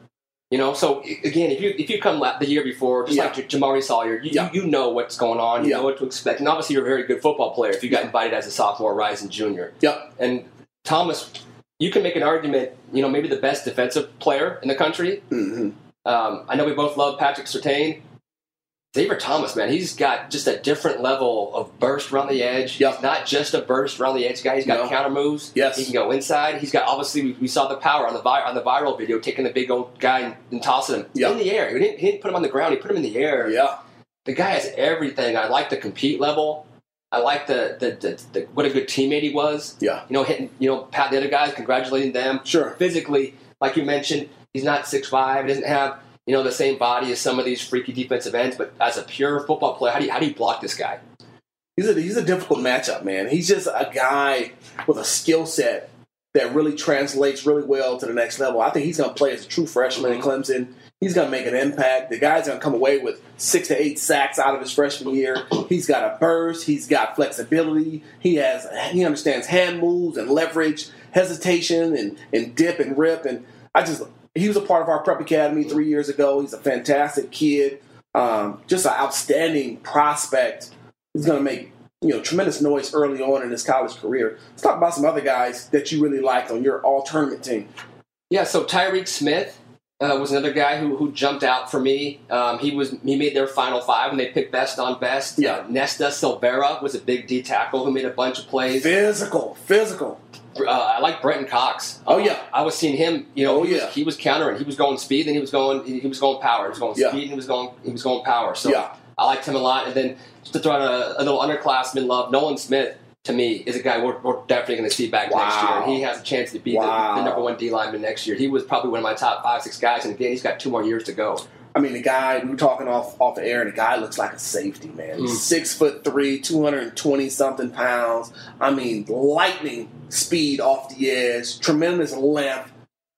You know, so again, if you if you come the year before, just Yeah. like Jamaree Salyer, you, Yeah. you you know what's going on, you Yeah. know what to expect, and obviously you're a very good football player if you got invited as a sophomore, rising junior. Yep. And Thomas, you can make an argument, you know, maybe the best defensive player in the country. hmm Um, I know we both love Patrick Surtain. Xavier Thomas, man, he's got just a different level of burst around the edge. Yep. He's not just a burst around the edge guy. He's got No. counter moves. Yes. He can go inside. He's got obviously we, saw the power on the vi- on the viral video, taking the big old guy and, and tossing him Yep. in the air. He didn't, he didn't put him on the ground. He put him in the air. Yeah. The guy has everything. I like the compete level. I like the, the, the, the what a good teammate he was. Yeah. You know, hitting you know pat the other guys, congratulating them Sure. physically, like you mentioned, he's not six five. He doesn't have you know the same body as some of these freaky defensive ends. But as a pure football player, how do you how do you block this guy? He's a he's a difficult matchup, man. He's just a guy with a skill set that really translates really well to the next level. I think he's going to play as a true freshman in mm-hmm. Clemson. He's going to make an impact. The guy's going to come away with six to eight sacks out of his freshman year. He's got a burst. He's got flexibility. He has he understands hand moves and leverage, hesitation and and dip and rip. And I just he was a part of our prep academy three years ago. He's a fantastic kid. Um, just an outstanding prospect. He's going to make you know tremendous noise early on in his college career. Let's talk about some other guys that you really liked on your all tournament team. Yeah, so Tyreek Smith uh, was another guy who, who jumped out for me. Um, he was he made their final five and they picked best on best. Yeah. Uh, Nesta Silvera was a big D tackle who made a bunch of plays. Physical, physical. Uh, I like Brenton Cox. Oh, Uh, yeah. I was seeing him. You know, Oh, he, was, yeah. he was countering. He was going speed, then he was going he, was going power. He was going Yeah. speed, and he was going he was going power. So Yeah. I liked him a lot. And then just to throw out a, a little underclassman love, Nolan Smith to me is a guy we're, we're definitely going to see back next year, and he has a chance to be Wow. the, the number one D lineman next year. He was probably one of my top five six guys, and again, he's got two more years to go. I mean, the guy we were talking off off the air, and the guy looks like a safety man. He's Mm. six foot three, two hundred and twenty something pounds. I mean, lightning speed off the edge, tremendous length.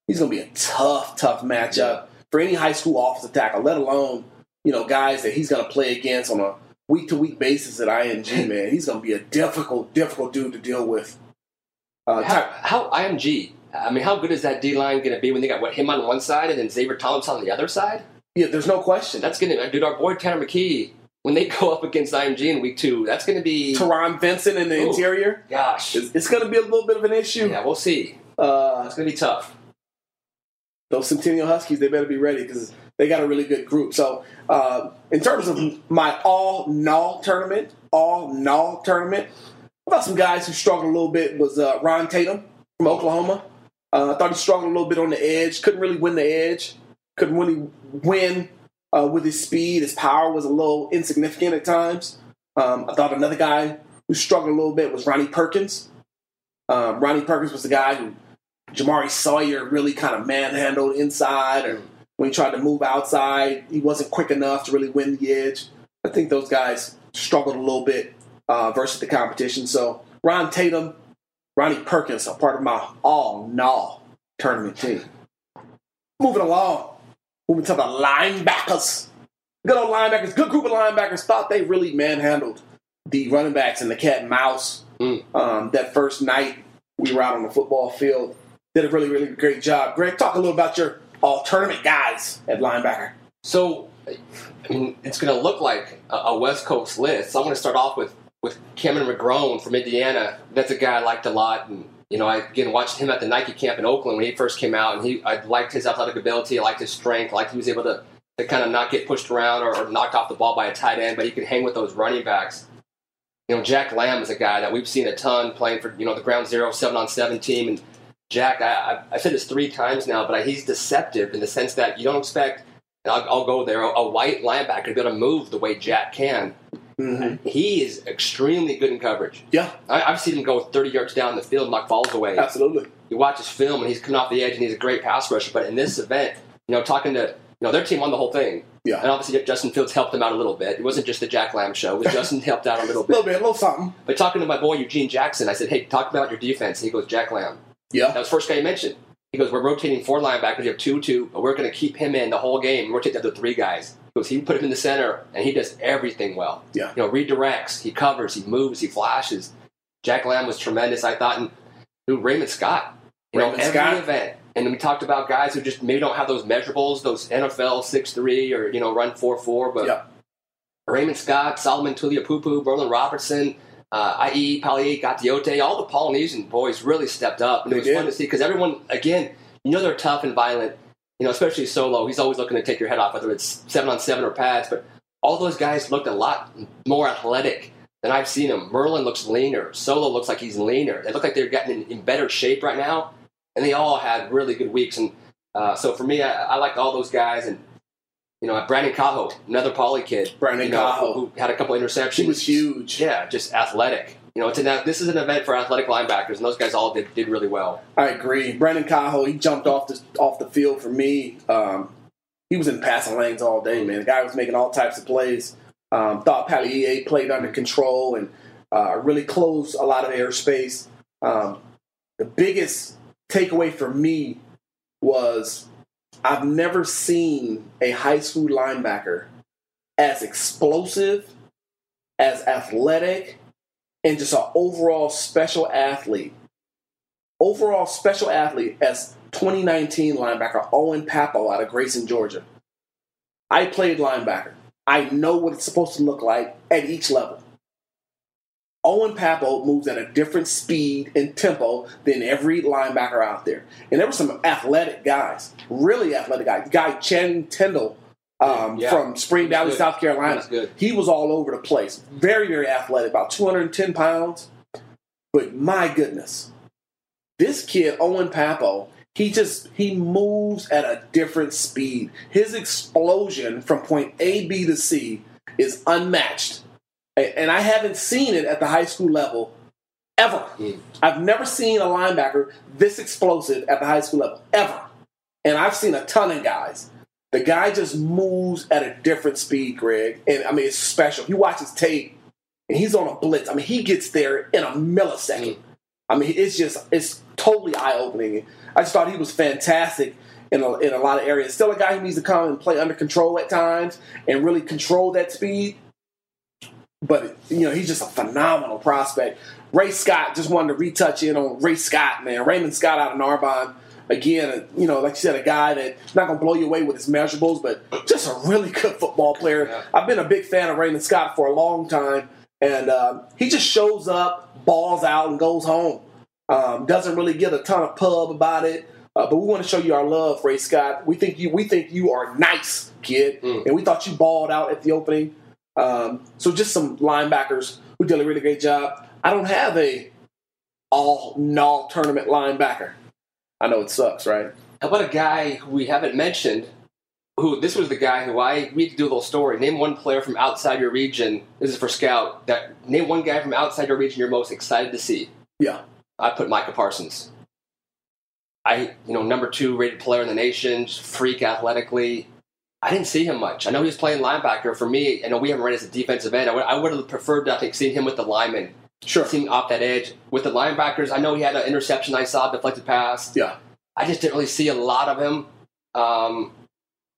He's going to be a tough, tough matchup for any high school offensive tackle, let alone you know guys that he's going to play against on a week to week basis at IMG. Man, he's going to be a difficult, difficult dude to deal with. Uh, How, how IMG? I mean, how good is that D line going to be when they got what him on one side and then Xavier Thomas on the other side? Yeah, there's no question. That's going to dude. Our boy Tanner McKee when they go up against IMG in week two, that's going to be Teron Vincent in the Ooh. interior. gosh. It's, it's going to be a little bit of an issue. Yeah, we'll see. Uh, It's going to be tough. those Centennial Huskies, they better be ready because they got a really good group. So, uh, in terms of my all null tournament, all null tournament, about some guys who struggled a little bit was uh, Ron Tatum from Oklahoma. Uh, I thought he struggled a little bit on the edge, couldn't really win the edge, couldn't really win uh, with his speed. His power was a little insignificant at times. Um, I thought another guy who struggled a little bit was Ronnie Perkins. Um, Ronnie Perkins was the guy who Jamaree Salyer really kind of manhandled inside, or when he tried to move outside, he wasn't quick enough to really win the edge. I think those guys struggled a little bit uh, versus the competition. So Ron Tatum, Ronnie Perkins are part of my all null tournament team. Moving along, moving to the linebackers. Good old linebackers, good group of linebackers. Thought they really manhandled the running backs and the cat and mouse. Mm. Um, that first night we were out on the football field, did a really, really great job. Greg, talk a little about your all tournament guys at linebacker. So, I mean, it's going to look like a, a West Coast list. So I'm going to start off with with Cameron McGrone from Indiana. That's a guy I liked a lot, and you know, I again watched him at the Nike camp in Oakland when he first came out, and he I liked his athletic ability, I liked his strength, I liked he was able to to kind of not get pushed around or, or knocked off the ball by a tight end, but he could hang with those running backs. You know, Jack Lamb is a guy that we've seen a ton playing for you know the ground zero seven on seven team, and Jack, I, I, I said this three times now, but he's deceptive in the sense that you don't expect. I'll, I'll go there. A, a white linebacker able to move the way Jack can. Mm-hmm. He is extremely good in coverage. Yeah, I, I've seen him go 30 yards down the field and knock balls away. absolutely. You watch his film and he's coming off the edge and he's a great pass rusher. But in this event, you know, talking to you know their team won the whole thing, Yeah. and obviously Justin Fields helped them out a little bit. It wasn't just the Jack Lamb show; it was Justin helped out a little A bit. little bit, a little something. But talking to my boy Eugene Jackson, I said, "Hey, talk about your defense." And he goes, "Jack Lamb." Yeah. That was the first guy he mentioned. He goes, We're rotating four linebackers. You have two, two, but we're going to keep him in the whole game. Rotate the other three guys. He goes, He put him in the center, and he does everything well. Yeah. You know, redirects, he covers, he moves, he flashes. Jack Lamb was tremendous, I thought. And dude, Raymond Scott. You Raymond know, every Scott. event. And then we talked about guys who just maybe don't have those measurables, those NFL 6'3 or, you know, run 4'4, but Yeah. Raymond Scott, Solomon Tuliaupupu, Merlin Robertson, uh, IE, Pali, Gatiote, all the Polynesian boys really stepped up. And it was did. fun to see because everyone, again, you know they're tough and violent, you know, especially Solo. He's always looking to take your head off, whether it's seven on seven or pads. But all those guys looked a lot more athletic than I've seen them. Merlin looks leaner. Solo looks like he's leaner. They look like they're getting in, in better shape right now. And they all had really good weeks. And uh, so for me, I, I liked all those guys. And, you know, Brandon Kaho, another poly kid. Brandon you know, Kaho. who had a couple interceptions. He was huge. Yeah, just athletic. You know, it's an, this is an event for athletic linebackers, and those guys all did, did really well. I agree. Brandon Kaho, he jumped off the off the field for me. Um, he was in passing lanes all day, man. The guy was making all types of plays. Um, thought Palier played under control and uh, really closed a lot of airspace. Um, the biggest takeaway for me was I've never seen a high school linebacker as explosive, as athletic, and just an overall special athlete overall special athlete as 2019 linebacker Owen Pappoe out of Grayson, Georgia. I played linebacker. I know what it's supposed to look like at each level. Owen Pappoe moves at a different speed and tempo than every linebacker out there. And there were some athletic guys, really athletic guys. Guy Channing Tindall um, Yeah. from Spring Valley, good. South Carolina. He was. He was all over the place. Very, very athletic, about 210 pounds. But my goodness, this kid, Owen Pappoe, he just he moves at a different speed. His explosion from point A, B to C is unmatched. And I haven't seen it at the high school level ever. Mm. I've never seen a linebacker this explosive at the high school level, ever. And I've seen a ton of guys. The guy just moves at a different speed, Greg. And I mean, it's special. You watch his tape and he's on a blitz, I mean, he gets there in a millisecond. I mean, it's just, it's totally eye opening. I just thought he was fantastic in a, in a lot of areas. Still a guy who needs to come and play under control at times and really control that speed. But, you know, he's just a phenomenal prospect. Ray Scott, just wanted to retouch in on Ray Scott, man. Raymond Scott out of Narbonne. Again, you know, like you said, a guy that's not going to blow you away with his measurables, but just a really good football player. Yeah. I've been a big fan of Raymond Scott for a long time, and uh, he just shows up, balls out, and goes home. Um, doesn't really get a ton of pub about it. Uh, but we want to show you our love, Ray Scott. We think you we think you are nice, kid, Mm. and we thought you balled out at the opening. Um, so just some linebackers who did a really great job. I don't have a all null tournament linebacker. I know it sucks, right? How about a guy who we haven't mentioned? Who this was the guy who I we had to do a little story. Name one player from outside your region. This is for scout. That name one guy from outside your region you're most excited to see. Yeah. I put Micah Parsons. I you know number two rated player in the nation, freak athletically. I didn't see him much. I know he was playing linebacker. For me, I know we haven't run as a defensive end. I would, I would have preferred, I think, seeing him with the linemen, Sure. seeing him off that edge. With the linebackers, I know he had an interception I saw, deflected pass. Yeah. I just didn't really see a lot of him, um,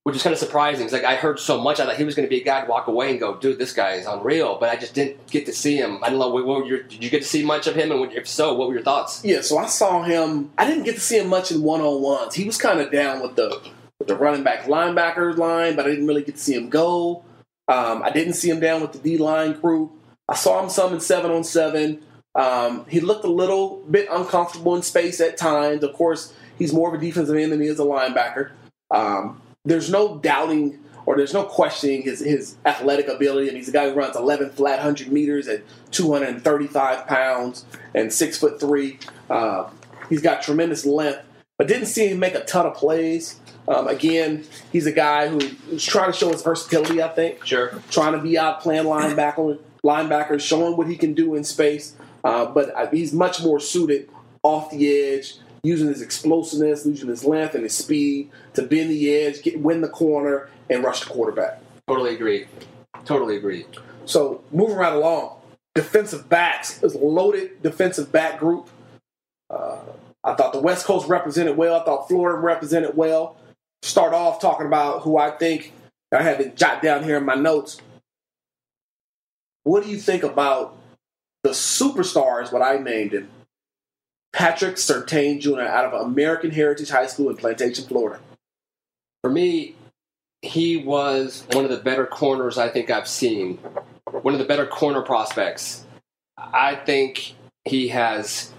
which is kind of surprising. It's like I heard so much, I thought he was going to be a guy to walk away and go, "Dude, this guy is unreal." But I just didn't get to see him. I don't know. What your, did you get to see much of him? And if so, what were your thoughts? Yeah, so I saw him. I didn't get to see him much in one on ones. He was kind of down with the the running back linebacker line, but I didn't really get to see him go. Um, I didn't see him down with the D line crew. I saw him some in seven on seven. Um, he looked a little bit uncomfortable in space at times. Of course, he's more of a defensive end than he is a linebacker. Um, there's no doubting or there's no questioning his, his athletic ability. And he's a guy who runs 11 flat 100 meters at 235 pounds and six foot three. Uh, he's got tremendous length, but didn't see him make a ton of plays. Um, again, he's a guy who's trying to show his versatility. I think Sure. trying to be out playing linebacker, linebacker, showing what he can do in space. Uh, but he's much more suited off the edge, using his explosiveness, using his length and his speed to bend the edge, get win the corner, and rush the quarterback. Totally agree. Totally agree. So moving right along, defensive backs is a loaded defensive back group. Uh, I thought the West Coast represented well. I thought Florida represented well. Start off talking about who I think I had to jot down here in my notes. What do you think about the superstars? What I named him, Patrick Surtain Jr. out of American Heritage High School in Plantation, Florida. For me, he was one of the better corners I think I've seen. One of the better corner prospects. I think he has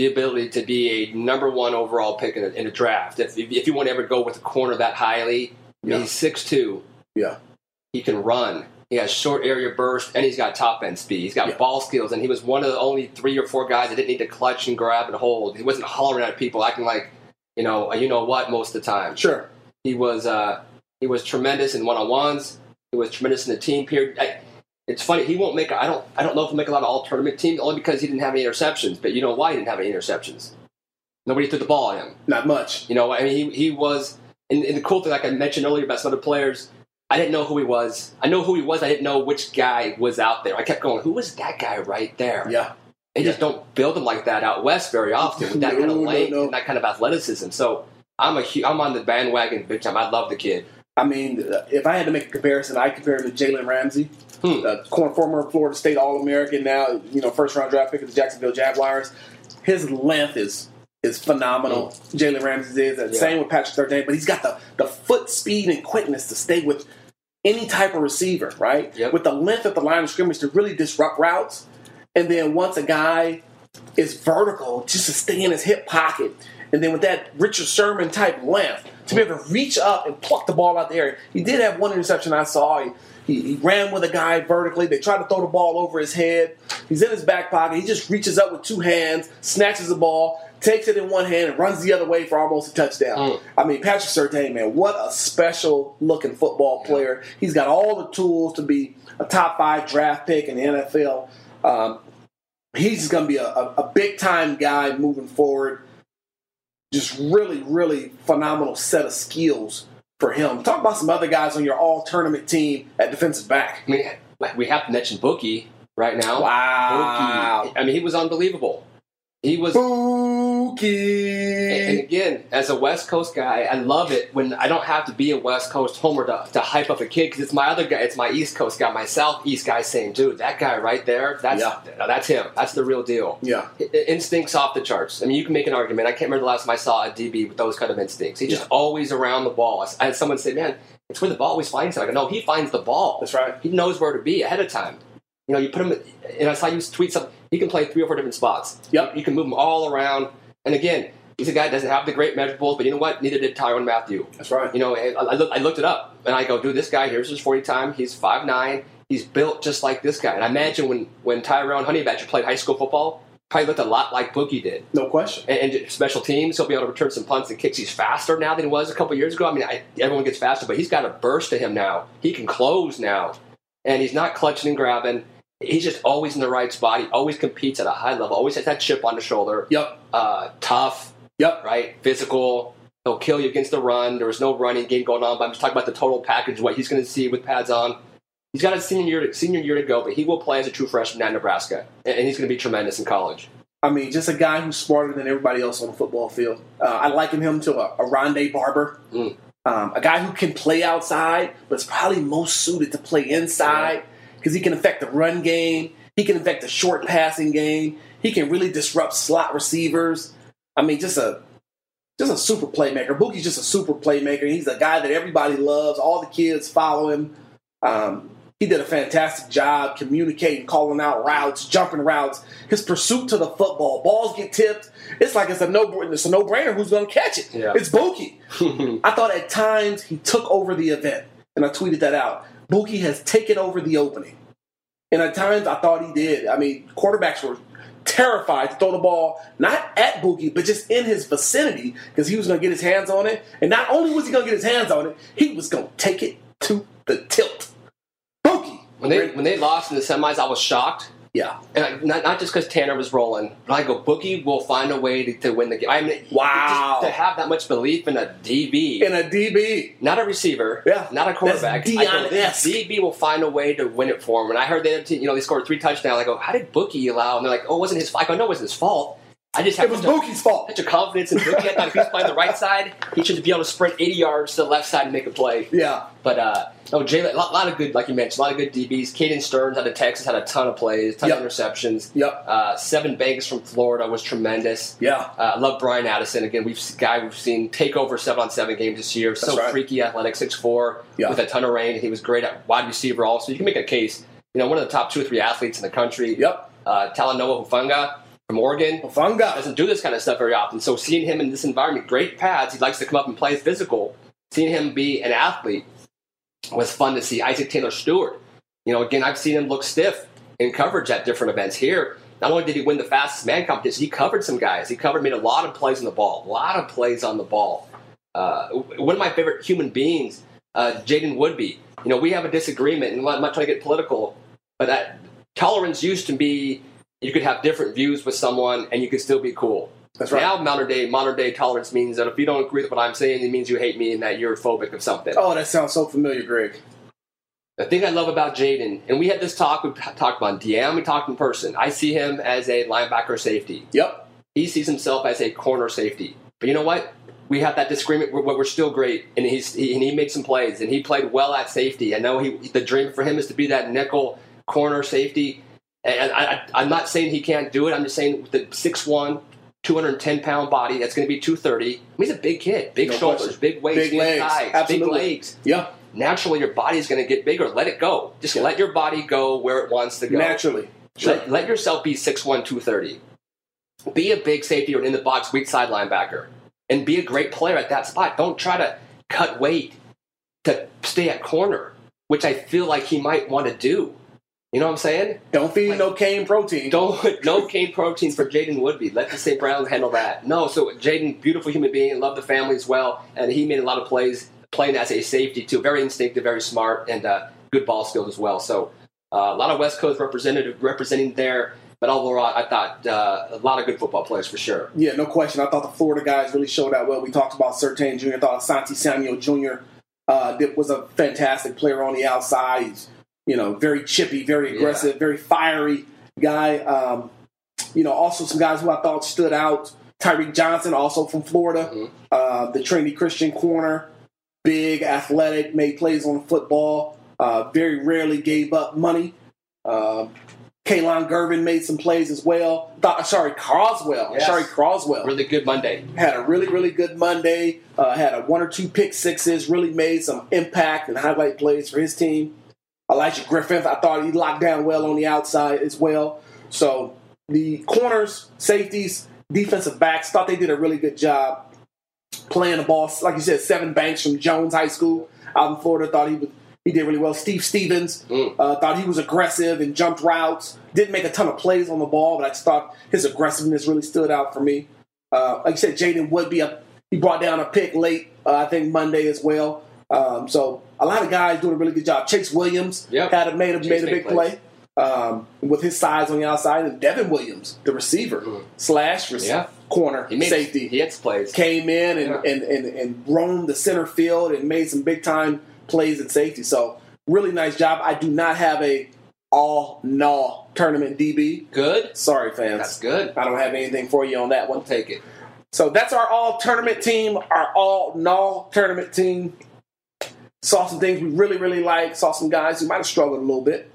the ability to be a number one overall pick in a, in a draft. If, if you want to ever go with a corner that highly, I mean, Yeah. he's 6'2. Yeah. He can run. He has short area burst, and he's got top end speed. He's got Yeah. ball skills, and he was one of the only three or four guys that didn't need to clutch and grab and hold. He wasn't hollering at people, acting like, you know, you know what, most of the time. Sure. He was uh, he was tremendous in one on ones. He was tremendous in the team period. I, it's funny he won't make. I don't. I don't know if he'll make a lot of all tournament teams only because he didn't have any interceptions. But you know why he didn't have any interceptions? Nobody threw the ball at him. Not much. You know, I mean, he he was. And, and the cool thing, like I mentioned earlier about some other players, I didn't know who he was. I know who he was. I didn't know which guy was out there. I kept going, who was that guy right there? Yeah. They just don't build them like that out west very often with that kind of No, no, length no. and that kind of athleticism. So I'm a I'm on the bandwagon big time. I love the kid. I mean, if I had to make a comparison, I compare him to Jalen Ramsey, Hmm. uh, corn- former Florida State All American, now you know first round draft pick of the Jacksonville Jaguars. His length is is phenomenal. Jalen Ramsey is. and Yeah. Same with Patrick Surtain, but he's got the the foot speed and quickness to stay with any type of receiver, right? Yep. With the length at the line of scrimmage to really disrupt routes, and then once a guy is vertical, just to stay in his hip pocket, and then with that Richard Sherman type length to be able to reach up and pluck the ball out the air. He did have one interception I saw. He, he, he ran with a guy vertically. They tried to throw the ball over his head. He's in his back pocket. He just reaches up with two hands, snatches the ball, takes it in one hand, and runs the other way for almost a touchdown. Mm. I mean, Patrick Surtain, man, what a special looking football player. He's got all the tools to be a top five draft pick in the NFL. Um, he's going to be a, a, a big time guy moving forward. Just really, really phenomenal set of skills for him. Talk about some other guys on your all tournament team at defensive back. I mean, we have to mention Bookie right now. Wow. Bookie. I mean, he was unbelievable. He was. And Bookie. again, as a West Coast guy, I love it when I don't have to be a West Coast homer to, to hype up a kid because it's my other guy, it's my East Coast guy, my Southeast guy saying, "Dude, that guy right there, that's Yeah. that's him. That's the real deal." Yeah. Instincts off the charts. I mean, you can make an argument. I can't remember the last time I saw a DB with those kind of instincts. He's just always around the ball. I had someone say, "Man, it's where the ball always finds him." I go, "No, he finds the ball. That's right. He knows where to be ahead of time." You know, you put him, and I saw you tweet something. He can play three or four different spots. Yep. You can move him all around. And again, he's a guy that doesn't have the great measurables, but you know what? Neither did Tyrann Mathieu. That's right. You know, I, I, look, I looked it up and I go, dude, this guy here's his 40 time. He's 5'9. He's built just like this guy. And I imagine when, when Tyrone Honeybatcher played high school football, probably looked a lot like Bookie did. No question. And, and special teams, he'll be able to return some punts and kicks. He's faster now than he was a couple years ago. I mean, I, everyone gets faster, but he's got a burst to him now. He can close now. And he's not clutching and grabbing. He's just always in the right spot. He always competes at a high level, always has that chip on the shoulder. Yep. Uh, tough, Yep. right? Physical. He'll kill you against the run. There was no running game going on, but I'm just talking about the total package, what he's going to see with pads on. He's got a senior year, to, senior year to go, but he will play as a true freshman at Nebraska, and and he's going to be tremendous in college. I mean, just a guy who's smarter than everybody else on the football field. Uh, I liken him to a, a Rondé Barber, Mm. um, a guy who can play outside, but is probably most suited to play inside because he can affect the run game. He can affect the short passing game. He can really disrupt slot receivers. I mean, just a just a super playmaker. Bookie's just a super playmaker. He's a guy that everybody loves. All the kids follow him. Um, he did a fantastic job communicating, calling out routes, jumping routes. His pursuit to the football, balls get tipped. It's like it's a no, it's a no brainer. Who's going to catch it? Yeah. It's Bookie. I thought at times he took over the event, and I tweeted that out. Bookie has taken over the opening, and at times I thought he did. I mean, quarterbacks were terrified to throw the ball not at Bookie, but just in his vicinity because he was going to get his hands on it. And not only was he going to get his hands on it, he was going to take it to the tilt. Bookie. When they when they lost in the semis, I was shocked. Yeah. And I- not, not just because Tanner was rolling, but I go, Bookie will find a way to, to win the game. I mean, Wow. just to have that much belief in a DB, In a DB. not a receiver, Yeah. not a quarterback. That's I go, this DB will find a way to win it for him. And I heard the other team, you know, they scored three touchdowns. I go, how did Bookie allow? And they're like, oh, it wasn't his fault. I go, no, it wasn't his fault. I just have It was Bookie's fault. such a confidence in Bookie. I thought if he was playing the right side, he should be able to sprint 80 yards to the left side and make a play. Yeah. But uh, no, Jalen, a lot, lot of good, like you mentioned, a lot of good DBs. Caden Sterns out of Texas had a ton of plays, ton Yep. of interceptions. Yep. Uh, Sevyn Banks from Florida was tremendous. Yeah. Uh, I love Bryan Addison. Again, we've guy we've seen take over seven on seven games this year. so right. freaky, athletic, 6'4", Yeah. with a ton of range. He was great at wide receiver. Also, you can make a case. You know, one of the top two or three athletes in the country. Yep. Uh, Talanoa Hufanga from Oregon Funga. doesn't do this kind of stuff very often. So seeing him in this environment, great pads, he likes to come up and play physical. Seeing him be an athlete was fun to see. Isaac Taylor-Stuart, you know, again, I've seen him look stiff in coverage at different events here. Not only did he win the fastest man competition, he covered some guys. He covered, made a lot of plays on the ball, a lot of plays on the ball. Uh, one of my favorite human beings, uh, Jaden Woodbey. You know, we have a disagreement, and I'm not trying to get political, but that tolerance used to be you could have different views with someone and you could still be cool. That's right. Now, modern day modern day tolerance means that if you don't agree with what I'm saying, it means you hate me and that you're phobic of something. Oh, that sounds so familiar, Greg. The thing I love about Jaden, and we had this talk, we talked about DM, we talked in person. I see him as a linebacker safety. Yep. He sees himself as a corner safety. But you know what? We have that disagreement, but we're still great, and he's he, and he made some plays, and he played well at safety. I know he the dream for him is to be that nickel corner safety. And I, I, I'm not saying he can't do it. I'm just saying with the 6'1", 210 pound body, that's going to be 230. I mean, he's a big kid, big No shoulders, question. big waist, Big big, legs. thighs, Absolutely. big legs. Yeah. Naturally, your body is going to get bigger. Let it go. Just Yeah. let your body go where it wants to go. Naturally. Sure. Let, let yourself be 6'1", 230. Be a big safety or an in the box weak side linebacker. And be a great player at that spot. Don't try to cut weight to stay at corner, which I feel like he might want to do. You know what I'm saying? Don't feed Like- no cane protein. Don't no cane protein for Jaden Woodbey. Let the St. Browns handle that. No, so Jaden, beautiful human being, love the family as well, and he made a lot of plays playing as a safety too. Very instinctive, very smart, and uh, good ball skills as well. So uh, a lot of West Coast representative representing there. But overall, I thought uh, a lot of good football players for sure. Yeah, no question. I thought the Florida guys really showed out well. We talked about Surtain Jr. I thought Asante Samuel Jr. Uh, was a fantastic player on the outside. He's, you know, very chippy, very aggressive, very fiery guy. Um, you know, also some guys who I thought stood out. Tyreek Johnson, also from Florida, Mhm. uh, the Trinity Christian corner, big, athletic, made plays on the football. Uh, very rarely gave up money. Um, Kaylon Gervin made some plays as well. Thought, sorry, Croswell. Yes. Sorry, Croswell Really good Monday. had a really, really good Monday. Uh, had a one or two pick sixes. Really made some impact and highlight plays for his team. Elijah Griffin, I thought he locked down well on the outside as well. So the corners, safeties, defensive backs thought they did a really good job playing the ball. Like you said, Sevyn Banks from Jones High School out in Florida thought he was he did really well. Steve Stevens Mm. uh, thought he was aggressive and jumped routes. Didn't make a ton of plays on the ball, but I just thought his aggressiveness really stood out for me. Uh, like you said, Jaden Woodbey uh, he brought down a pick late, uh, I think Monday as well. Um, so a lot of guys doing a really good job. Chase Williams Yep. had a, made a Chase made a big plays. play um, with his size on the outside, and Devin Williams, the receiver slash rec- Mm. Yeah. corner He made safety, He hits plays. came in and, Yeah. and, and, and roamed the center field and made some big time plays at safety. So really nice job. I do not have a all no tournament DB. Good. Sorry, fans. That's good. I don't have anything for you on that one. We'll take it. So that's our all tournament team, our all no tournament team. Saw some things we really, really like. Saw some guys who might have struggled a little bit.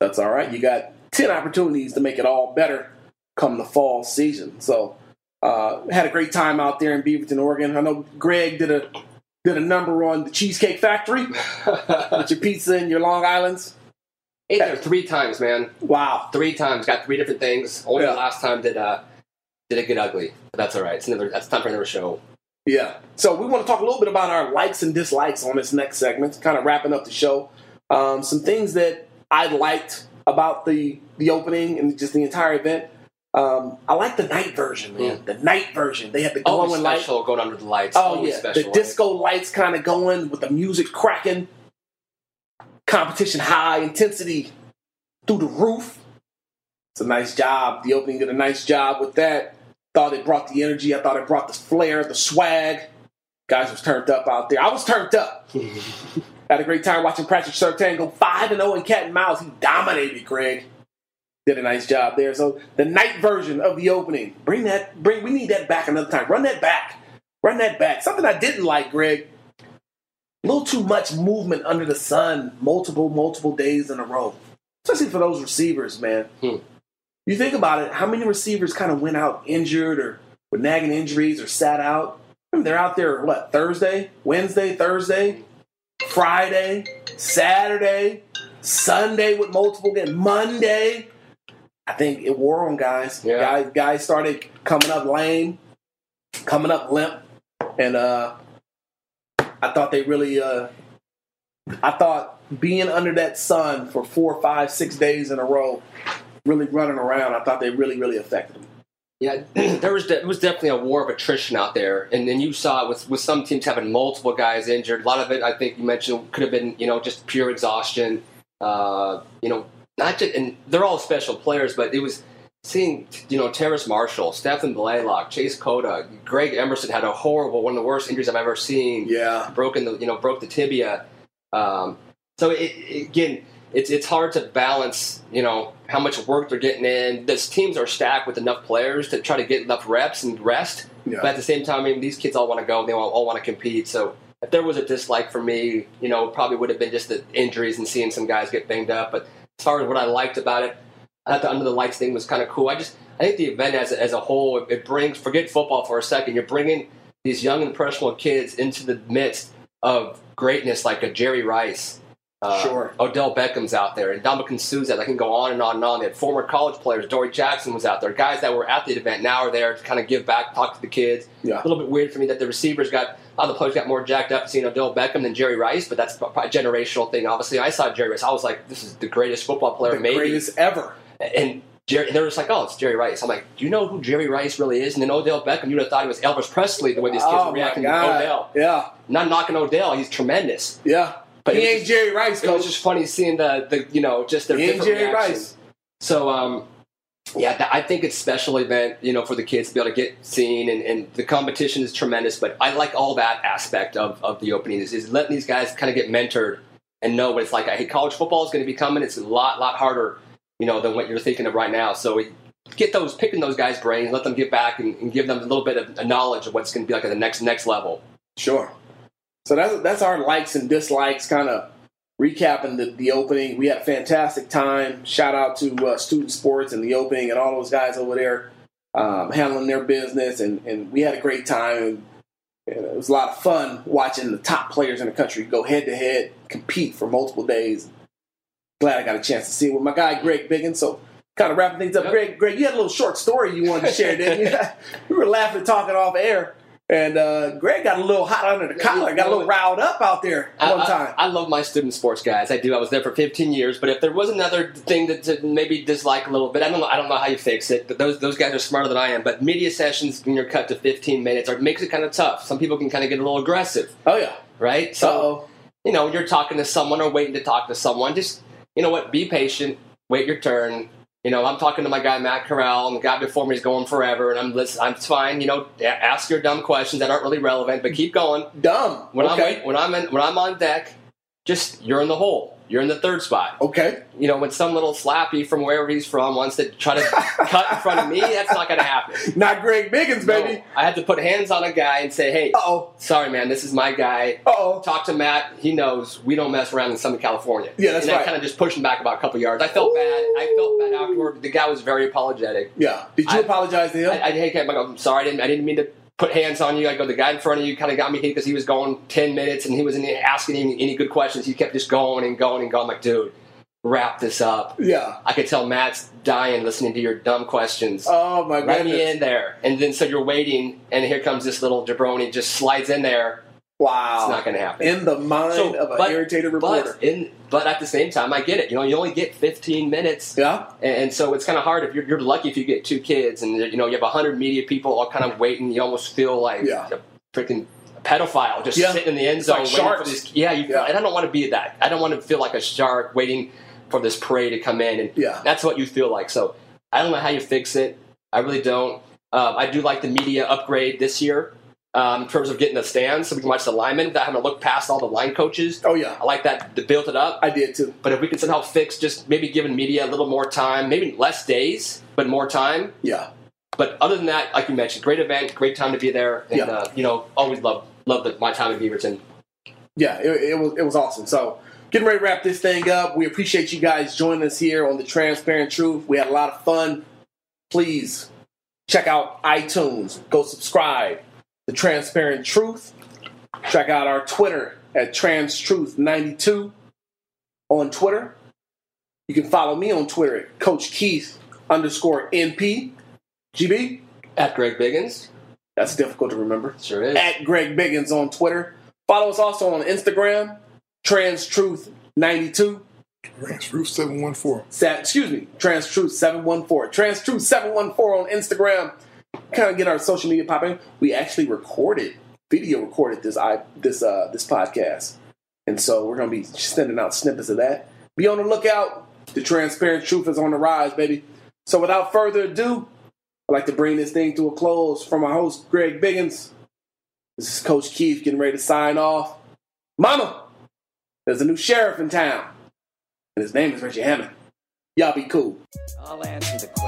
That's all right. You got 10 opportunities to make it all better come the fall season. So uh, had a great time out there in Beaverton, Oregon. I know Greg did a did a number on the Cheesecake Factory with your pizza and your Long Islands. Ate there three times, man. Wow. Three times. Got three different things. Only Yeah. the last time did uh did it get ugly. But that's all right. It's another. That's time for another show. Yeah. So we want to talk a little bit about our likes and dislikes on this next segment, kind of wrapping up the show. Um, some things that I liked about the the opening and just the entire event. Um, I like the night version, man. The night version. They had the Always glowing light. special going under the lights. Oh Always yeah, special. the disco lights kind of going with the music cracking, competition high, intensity through the roof. It's a nice job. The opening did a nice job with that. Thought it brought the energy. I thought it brought the flair, the swag. Guys was turned up out there. I was turned up. Had a great time watching Patrick Surtain go five and zero in cat and mouse. He dominated Greg. Did a nice job there. So the night version of the opening. Bring that. Bring. We need that back another time. Run that back. Run that back. Something I didn't like, Greg. A little too much movement under the sun, multiple, multiple days in a row. Especially for those receivers, man. Hmm. You think about it, how many receivers kind of went out injured or with nagging injuries or sat out? Remember, they're out there, what, Thursday, Wednesday, Thursday, Friday, Saturday, Sunday with multiple games, Monday. I think it wore on guys. Yeah. Guys, guys started coming up lame, coming up limp, and uh, I thought they really. Uh, I thought being under that sun for four, five, six days in a row, really running around, I thought they really, really affected them. Yeah, there was de- it was definitely a war of attrition out there, and then you saw it with with some teams having multiple guys injured. A lot of it, I think you mentioned, could have been you know just pure exhaustion. Uh, you know, not just and they're all special players, but it was seeing you know Terrace Marshall, Stephen Blaylock, Chase Cota, Greg Emerson had a horrible one of the worst injuries I've ever seen. Yeah. broken the you know broke the tibia. Um, so it, it- again, it's it's hard to balance you know how much work they're getting in. These teams are stacked with enough players to try to get enough reps and rest. Yeah. But at the same time, I mean, these kids all want to go. They all, all want to compete. So if there was a dislike for me, you know, it probably would have been just the injuries and seeing some guys get banged up. But as far as what I liked about it, I thought the under the lights thing was kind of cool. I just I think the event as a, as a whole it brings forget football for a second. You're bringing these young impressionable kids into the midst of greatness like a Jerry Rice. Uh, Sure. Odell Beckham's out there, and Dominican Sue's out. I can go on and on and on. They had former college players. Dory Jackson was out there. Guys that were at the event now are there to kind of give back, talk to the kids. Yeah. A little bit weird for me that the receivers got a lot of the players got more jacked up seeing Odell Beckham than Jerry Rice, but that's a generational thing. Obviously, I saw Jerry Rice. I was like, this is the greatest football player The maybe. greatest ever. And Jerry, they were just like, oh, it's Jerry Rice. I'm like, do you know who Jerry Rice really is? And then Odell Beckham, you would have thought he was Elvis Presley the way these kids oh were reacting to Odell. Yeah. Not knocking Odell, he's tremendous. Yeah. But he ain't just- Jerry Rice, It was just funny seeing the, the you know, just their He ain't different Jerry reactions. Rice. So, um, yeah, I think it's a special event, you know, for the kids to be able to get seen, and, and the competition is tremendous. But I like all that aspect of, of the opening is, is letting these guys kind of get mentored and know what it's like. Hey, college football is going to be coming. It's a lot, lot harder, you know, than what you're thinking of right now. So get those, picking those guys' brains, let them get back and, and give them a little bit of a knowledge of what's going to be like at the next next level. Sure. So that's that's our likes and dislikes, kind of recapping the, the opening. We had a fantastic time. Shout out to uh, Student Sports and the opening and all those guys over there um, handling their business, and, and we had a great time. And, and it was a lot of fun watching the top players in the country go head to head, compete for multiple days. Glad I got a chance to see it with my guy Greg Biggins. So kind of wrapping things up. Yep. Greg, Greg, you had a little short story you wanted to share, didn't you? we were laughing, talking off air, and uh, Greg got a little hot under the collar, got a little riled up out there I- one I, time. I, love my student sports guys. I do. I was there for 15 years. But if there was another thing that to maybe dislike a little bit, I don't know. I don't know how you fix it. But those those guys are smarter than I am. But media sessions when you're cut to 15 minutes, are, makes it kind of tough. Some people can kind of get a little aggressive, oh yeah. right? So So you know, when you're talking to someone or waiting to talk to someone, just you know what, be patient, wait your turn. You know, I'm talking to my guy Matt Corral, and the guy before me is going forever, and I'm listen, I'm fine. You know, ask your dumb questions that aren't really relevant, but keep going. dumb. When I'm okay. when I'm in, when I'm on deck, just you're in the hole. You're in the third spot. okay. You know, when some little slappy from wherever he's from wants to try to cut in front of me, that's not going to happen. Not Greg Biggins, baby. I had to put hands on a guy and say, "Hey, Uh oh. sorry, man, this is my guy." Uh oh. Talk to Matt. He knows we don't mess around in Southern California. Yeah, that's and I right. kind of just pushed him back about a couple yards. I felt bad. I felt bad afterward. The guy was very apologetic. Yeah. Did you I- apologize to him? I, I, hey, I'm sorry. I didn't, I didn't mean to put hands on you. I go, the guy in front of you kind of got me hit because he was going 10 minutes and he wasn't asking any, any good questions. He kept just going and going and going. I'm like, dude, wrap this up. yeah. I could tell Matt's dying listening to your dumb questions. Oh my God. Let me in there. And then so you're waiting, and here comes this little jabroni, just slides in there. Wow. It's not going to happen. In the mind So, of an but- irritated reporter. But in but at the same time, I get it. You know, you only get 15 minutes, yeah. and, and so it's kind of hard if you're, you're lucky if you get two kids, and you know you have 100 media people all kind of waiting. You almost feel like Yeah. a freaking pedophile just Yeah. sitting in the end It's zone like waiting sharks. for this. Yeah, you, Yeah. and I don't want to be that. I don't want to feel like a shark waiting for this prey to come in, and Yeah. that's what you feel like. So I don't know how you fix it. I really don't. Um, I do like the media upgrade this year um, in terms of getting the stands so we can watch the linemen without having to look past all the line coaches. Oh yeah. I like that. They built it up. I did too. But if we can somehow fix just maybe giving media a little more time, maybe less days, but more time. Yeah. But other than that, like you mentioned, great event, great time to be there, and Yeah. uh, you know, always love love the, my time in Beaverton. Yeah, it, it was it was awesome. So getting ready to wrap this thing up. We appreciate you guys joining us here on the Transparent Truth. We had a lot of fun. Please check out iTunes. Go subscribe. The Transparent Truth. Check out our Twitter at TransTruth92 on Twitter. You can follow me on Twitter at Coach Keith underscore NP. GB. At Greg Biggins, That's difficult to remember. sure is. at Greg Biggins on Twitter. Follow us also on Instagram, TransTruth92. Ranch Roof 714. Sa- excuse me, TransTruth714. TransTruth714 on Instagram. Kind of get our social media popping. We actually recorded, video recorded this I this uh this podcast. And so we're gonna be sending out snippets of that. Be on the lookout. The transparent truth is on the rise, baby. So without further ado, I'd like to bring this thing to a close from our host, Greg Biggins. This is Coach Keith getting ready to sign off. Mama, there's a new sheriff in town, and his name is Richie Hammond. Y'all be cool. I'll answer the question.